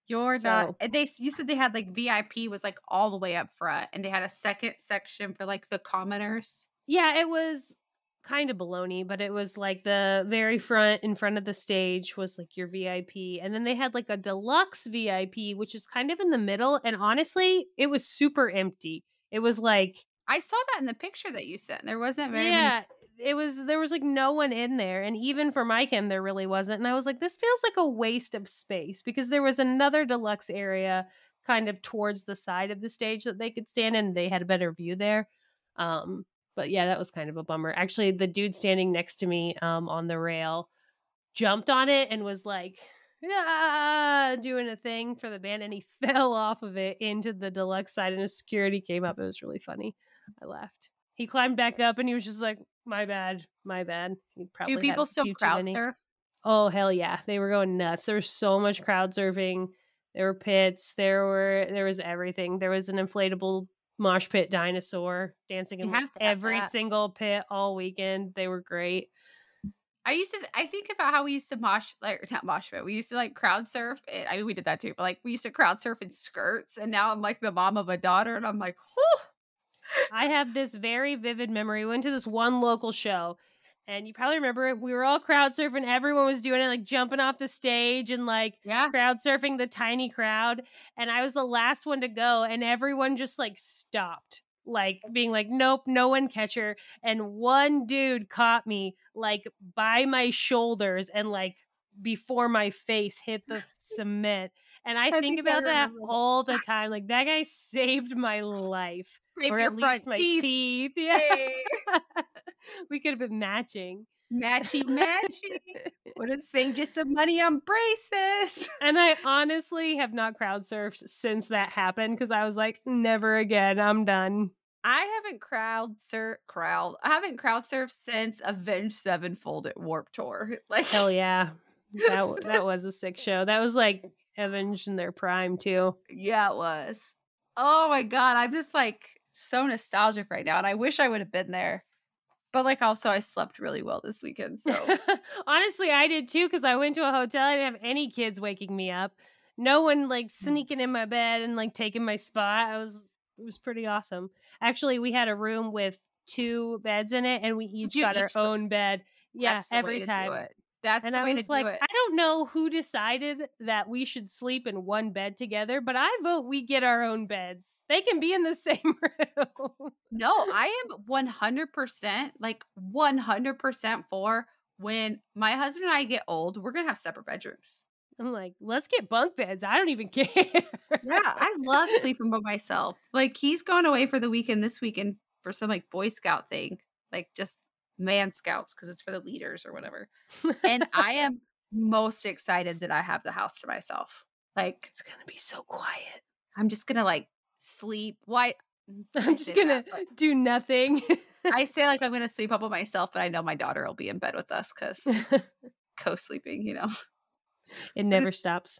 You're So- not. and They you said they had like VIP was like all the way up front, and they had a second section for like the commoners. Yeah, it was kind of baloney, but it was like the very front in front of the stage was like your VIP. And then they had like a deluxe VIP, which is kind of in the middle. And honestly, it was super empty. It was like, I saw that in the picture that you sent. There wasn't very many. yeah, it was, there was like no one in there. And even for My Chem, there really wasn't. And I was like, this feels like a waste of space because there was another deluxe area kind of towards the side of the stage that they could stand in. They had a better view there. Um, but yeah, that was kind of a bummer. Actually, the dude standing next to me um, on the rail jumped on it and was like, ah, doing a thing for the band, and he fell off of it into the deluxe side, and a security came up. It was really funny. I laughed. He climbed back up, and he was just like, "My bad, my bad." He probably Do people still crowd surf? Oh hell yeah, they were going nuts. There was so much crowd surfing. There were pits. There were there was everything. There was an inflatable mosh pit dinosaur dancing in like, have to have every single pit all weekend. They were great. I used to. I think about how we used to mosh like not mosh pit. We used to like crowd surf. and- I mean, we did that too, but like we used to crowd surf in skirts. And now I'm like the mom of a daughter, and I'm like, whew. I have this very vivid memory. We went to this one local show, and you probably remember it. We were all crowd surfing. Everyone was doing it, like jumping off the stage and like Yeah. crowd surfing the tiny crowd. And I was the last one to go, and everyone just like stopped, like being like, nope, no one catch her. And one dude caught me like by my shoulders and like before my face hit the cement. And I, I think think about that that. all the time. Like that guy saved my life Save or at front least my teeth. teeth. Yeah. Hey. we could have been matching. Matchy matchy. Would have saved you some money on braces. and I honestly have not crowd surfed since that happened because I was like, never again. I'm done. I haven't crowd surf crowd. I haven't crowd surfed since Avenged Sevenfold at Warp Tour. Like Hell yeah. That that was a sick show. That was like Avenged in their prime too. Yeah, it was. Oh my god, I'm just like so nostalgic right now, and I wish I would have been there. But like, also, I slept really well this weekend, so Honestly, I did too because I went to a hotel. I didn't have any kids waking me up. No one like mm. sneaking in my bed and like taking my spot. I was it was pretty awesome. Actually, we had a room with two beds in it, and we each you got our each slept- own bed. Yeah, that's the way every time. That's and I was to like. I don't know who decided that we should sleep in one bed together, but I vote we get our own beds. They can be in the same room. No, I am 100% like 100% for when my husband and I get old, we're going to have separate bedrooms. I'm like, let's get bunk beds. I don't even care. Yeah, I love sleeping by myself. Like he's going away for the weekend this weekend for some like Boy Scout thing, like just man scouts because it's for the leaders or whatever. And I am most excited that I have the house to myself. Like it's gonna be so quiet. I'm just gonna like sleep. Why? Mm, I I'm just gonna that, do nothing. I say like I'm gonna sleep up with myself, but I know my daughter will be in bed with us because co-sleeping. You know. it never stops.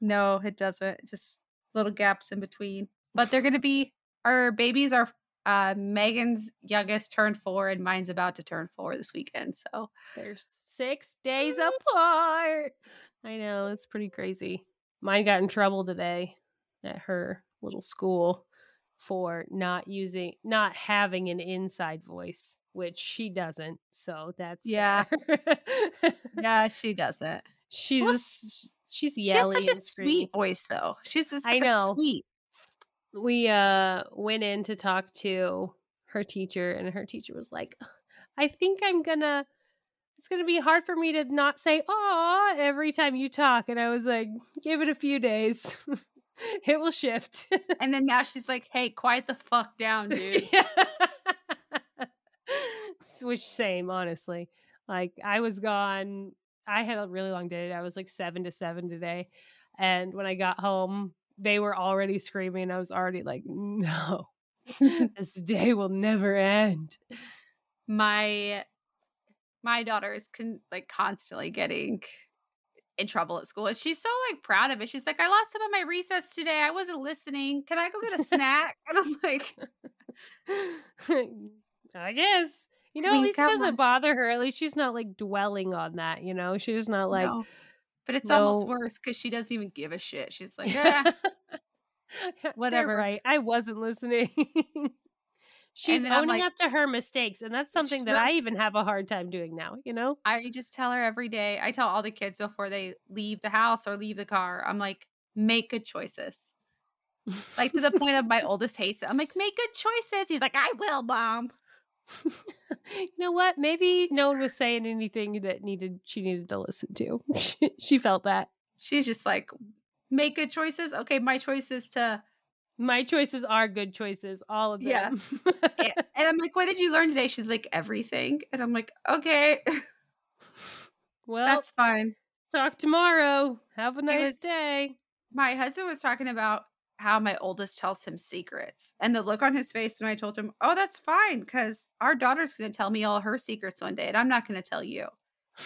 No, it doesn't. Just little gaps in between. But they're gonna be our babies are uh Megan's youngest turned four and mine's about to turn four this weekend. So They're six days apart. I know it's pretty crazy. Mine got in trouble today at her little school for not using, not having an inside voice, which she doesn't. So that's Yeah. yeah, she doesn't. she's Well, she's She has such a screaming. sweet voice though. She's just I know. sweet. We uh went in to talk to her teacher and her teacher was like i think i'm gonna it's gonna be hard for me to not say "aw" every time you talk and i was like give it a few days it will shift. And then now she's like, hey, quiet the fuck down, dude. Which same honestly. Like i was gone i had a really long day i was like seven to seven today and when i got home they were already screaming i was already like no this day will never end my my daughter is con- like constantly getting in trouble at school. And she's so like proud of it. She's like, I lost some of my recess today. I wasn't listening. Can I go get a snack? and I'm like, I guess. You know, We at least it doesn't one. bother her. At least she's not like dwelling on that, you know? She's not like no. But it's almost worse because she doesn't even give a shit. She's like. Ah, They're whatever. right. I wasn't listening. She's owning like- up to her mistakes, and that's something that I even have a hard time doing now, you know? I just tell her every day. I tell all the kids before they leave the house or leave the car. I'm like, make good choices. Like to the point of my oldest hates it. I'm like, make good choices. He's like, I will, mom. You know what? Maybe no one was saying anything that needed she needed to listen to. she, felt that. She's just like, make good choices. Okay, my choice is to. My choices are good choices, all of Yeah. them. And and I'm like, what did you learn today? She's like, everything. And I'm like, okay, well, that's fine. talk tomorrow. Have a nice was- day. My husband was talking about how my oldest tells him secrets and the look on his face when I told him, oh, that's fine because our daughter's going to tell me all her secrets one day and I'm not going to tell you.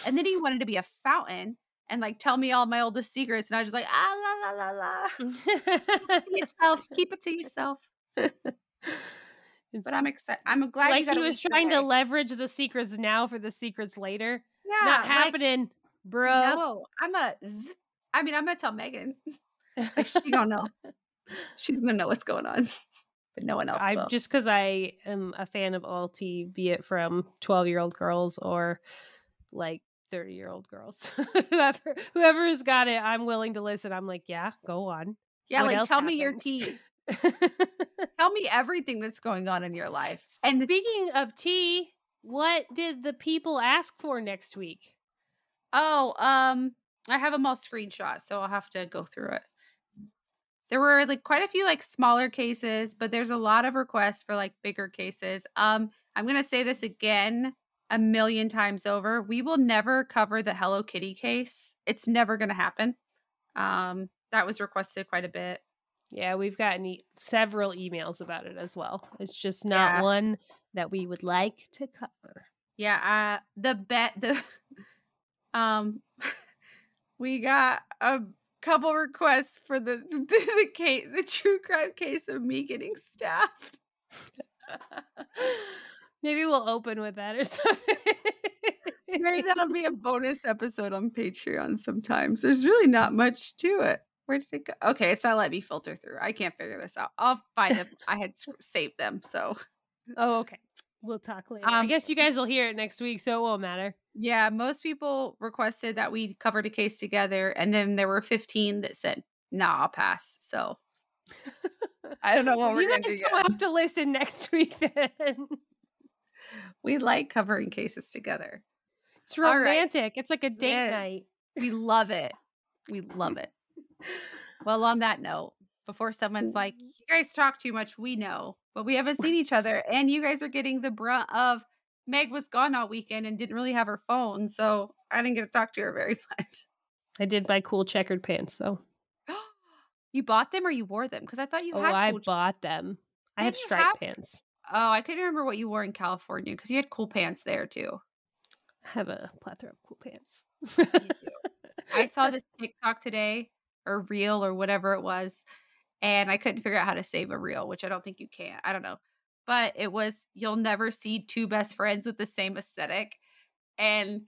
And then he wanted to be a fountain and like tell me all my oldest secrets. And I was just like, ah, la, la, la, la. To yourself. Keep it to yourself. But I'm excited. I'm glad you like got he was trying to leverage the secrets now for the secrets later. yeah, Not like, happening, bro. No, I'm a. Z- I mean, I'm gonna tell Megan. She don't know. She's gonna know what's going on, but no one else I will. just because I am a fan of all tea, be it from twelve year old girls or like thirty year old girls. whoever whoever's got it, I'm willing to listen. I'm like, yeah, go on. yeah, what like tell me your tea. Tell me everything that's going on in your life. And Speaking of tea, what did the people ask for next week? oh, um, I have them all screenshot, so I'll have to go through it. There were like quite a few like smaller cases, but there's a lot of requests for like bigger cases. Um, I'm gonna say this again a million times over. We will never cover the Hello Kitty case. It's never gonna happen. Um, that was requested quite a bit. Yeah, we've gotten e- several emails about it as well. It's just not Yeah. one that we would like to cover. Yeah, uh the bet the um we got a couple requests for the the, the case the true crime case of me getting stabbed. Maybe we'll open with that or something. Maybe that'll be a bonus episode on Patreon sometimes. There's really not much to it. Where did it go? Okay, it's not letting me filter through. I can't figure this out. I'll find them. I had saved them, so oh, okay. We'll talk later. I Um, guess you guys will hear it next week, so it won't matter. Yeah, most people requested that we covered a case together, and then there were 15 that said, "Nah, I'll pass." So I don't know what we're gonna guys will have to listen next week then. We like covering cases together. It's All right. romantic. It's like a date night. We love it. We love it. Well, on that note, before someone's like, "You guys talk too much," we know, but we haven't seen each other, and you guys are getting the brunt of. Meg was gone all weekend and didn't really have her phone, so I didn't get to talk to her very much. I did buy cool checkered pants though. you bought them or you wore them? Because I thought you oh, had. I cool ch- bought them. I have striped have- pants. Oh, I couldn't remember what you wore in California because you had cool pants there too. I have a plethora of cool pants. I saw this TikTok today or reel or whatever it was, and I couldn't figure out how to save a reel, which I don't think you can. I don't know. But it was you'll never see two best friends with the same aesthetic. And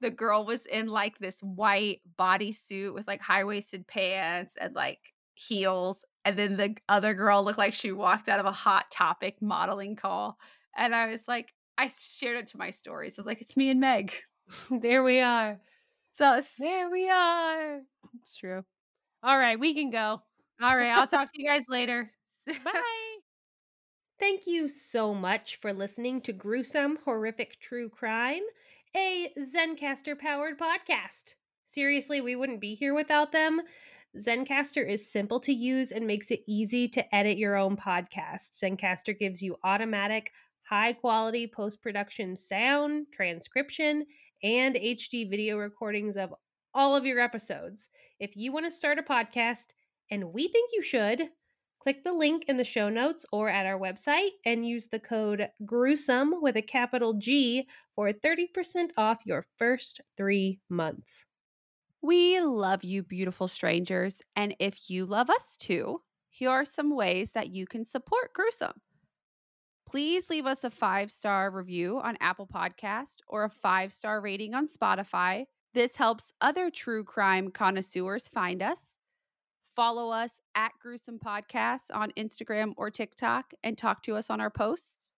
the girl was in like this white bodysuit with like high waisted pants and like heels. And then the other girl looked like she walked out of a hot topic modeling call. And I was like, I shared it to my stories. I was like, it's me and Meg. there we are. It's us. There we are. It's true. All right, we can go. All right. I'll talk to you guys later. Bye. Thank you so much for listening to Gruesome Horrific True Crime, a Zencastr powered podcast. Seriously, we wouldn't be here without them. Zencastr is simple to use and makes it easy to edit your own podcast. Zencastr gives you automatic, high quality post production sound, transcription, and HD video recordings of all of your episodes. If you want to start a podcast, and we think you should, click the link in the show notes or at our website and use the code gruesome with a capital G for 30% off your first three months. We love you, beautiful strangers. And if you love us too, here are some ways that you can support Gruesome. Please leave us a five star review on Apple Podcast or a five star rating on Spotify. This helps other true crime connoisseurs find us. Follow us at Gruesome Podcasts on Instagram or TikTok and talk to us on our posts.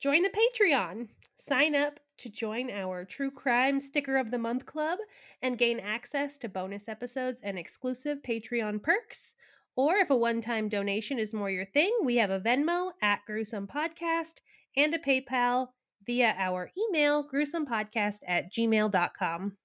Join the Patreon. Sign up to join our True Crime Sticker of the Month Club and gain access to bonus episodes and exclusive Patreon perks. Or if a one time donation is more your thing, we have a Venmo at Gruesome Podcast and a PayPal via our email, gruesomepodcast at gmail.com.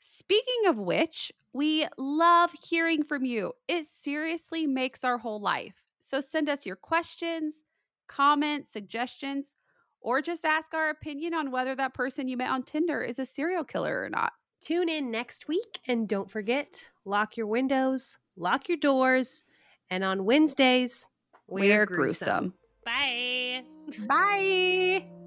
Speaking of which, we love hearing from you. It seriously makes our whole life. So send us your questions, comments, suggestions, or just ask our opinion on whether that person you met on Tinder is a serial killer or not. Tune in next week and don't forget lock your windows, lock your doors, and on Wednesdays, we're, we're gruesome. gruesome. Bye. Bye.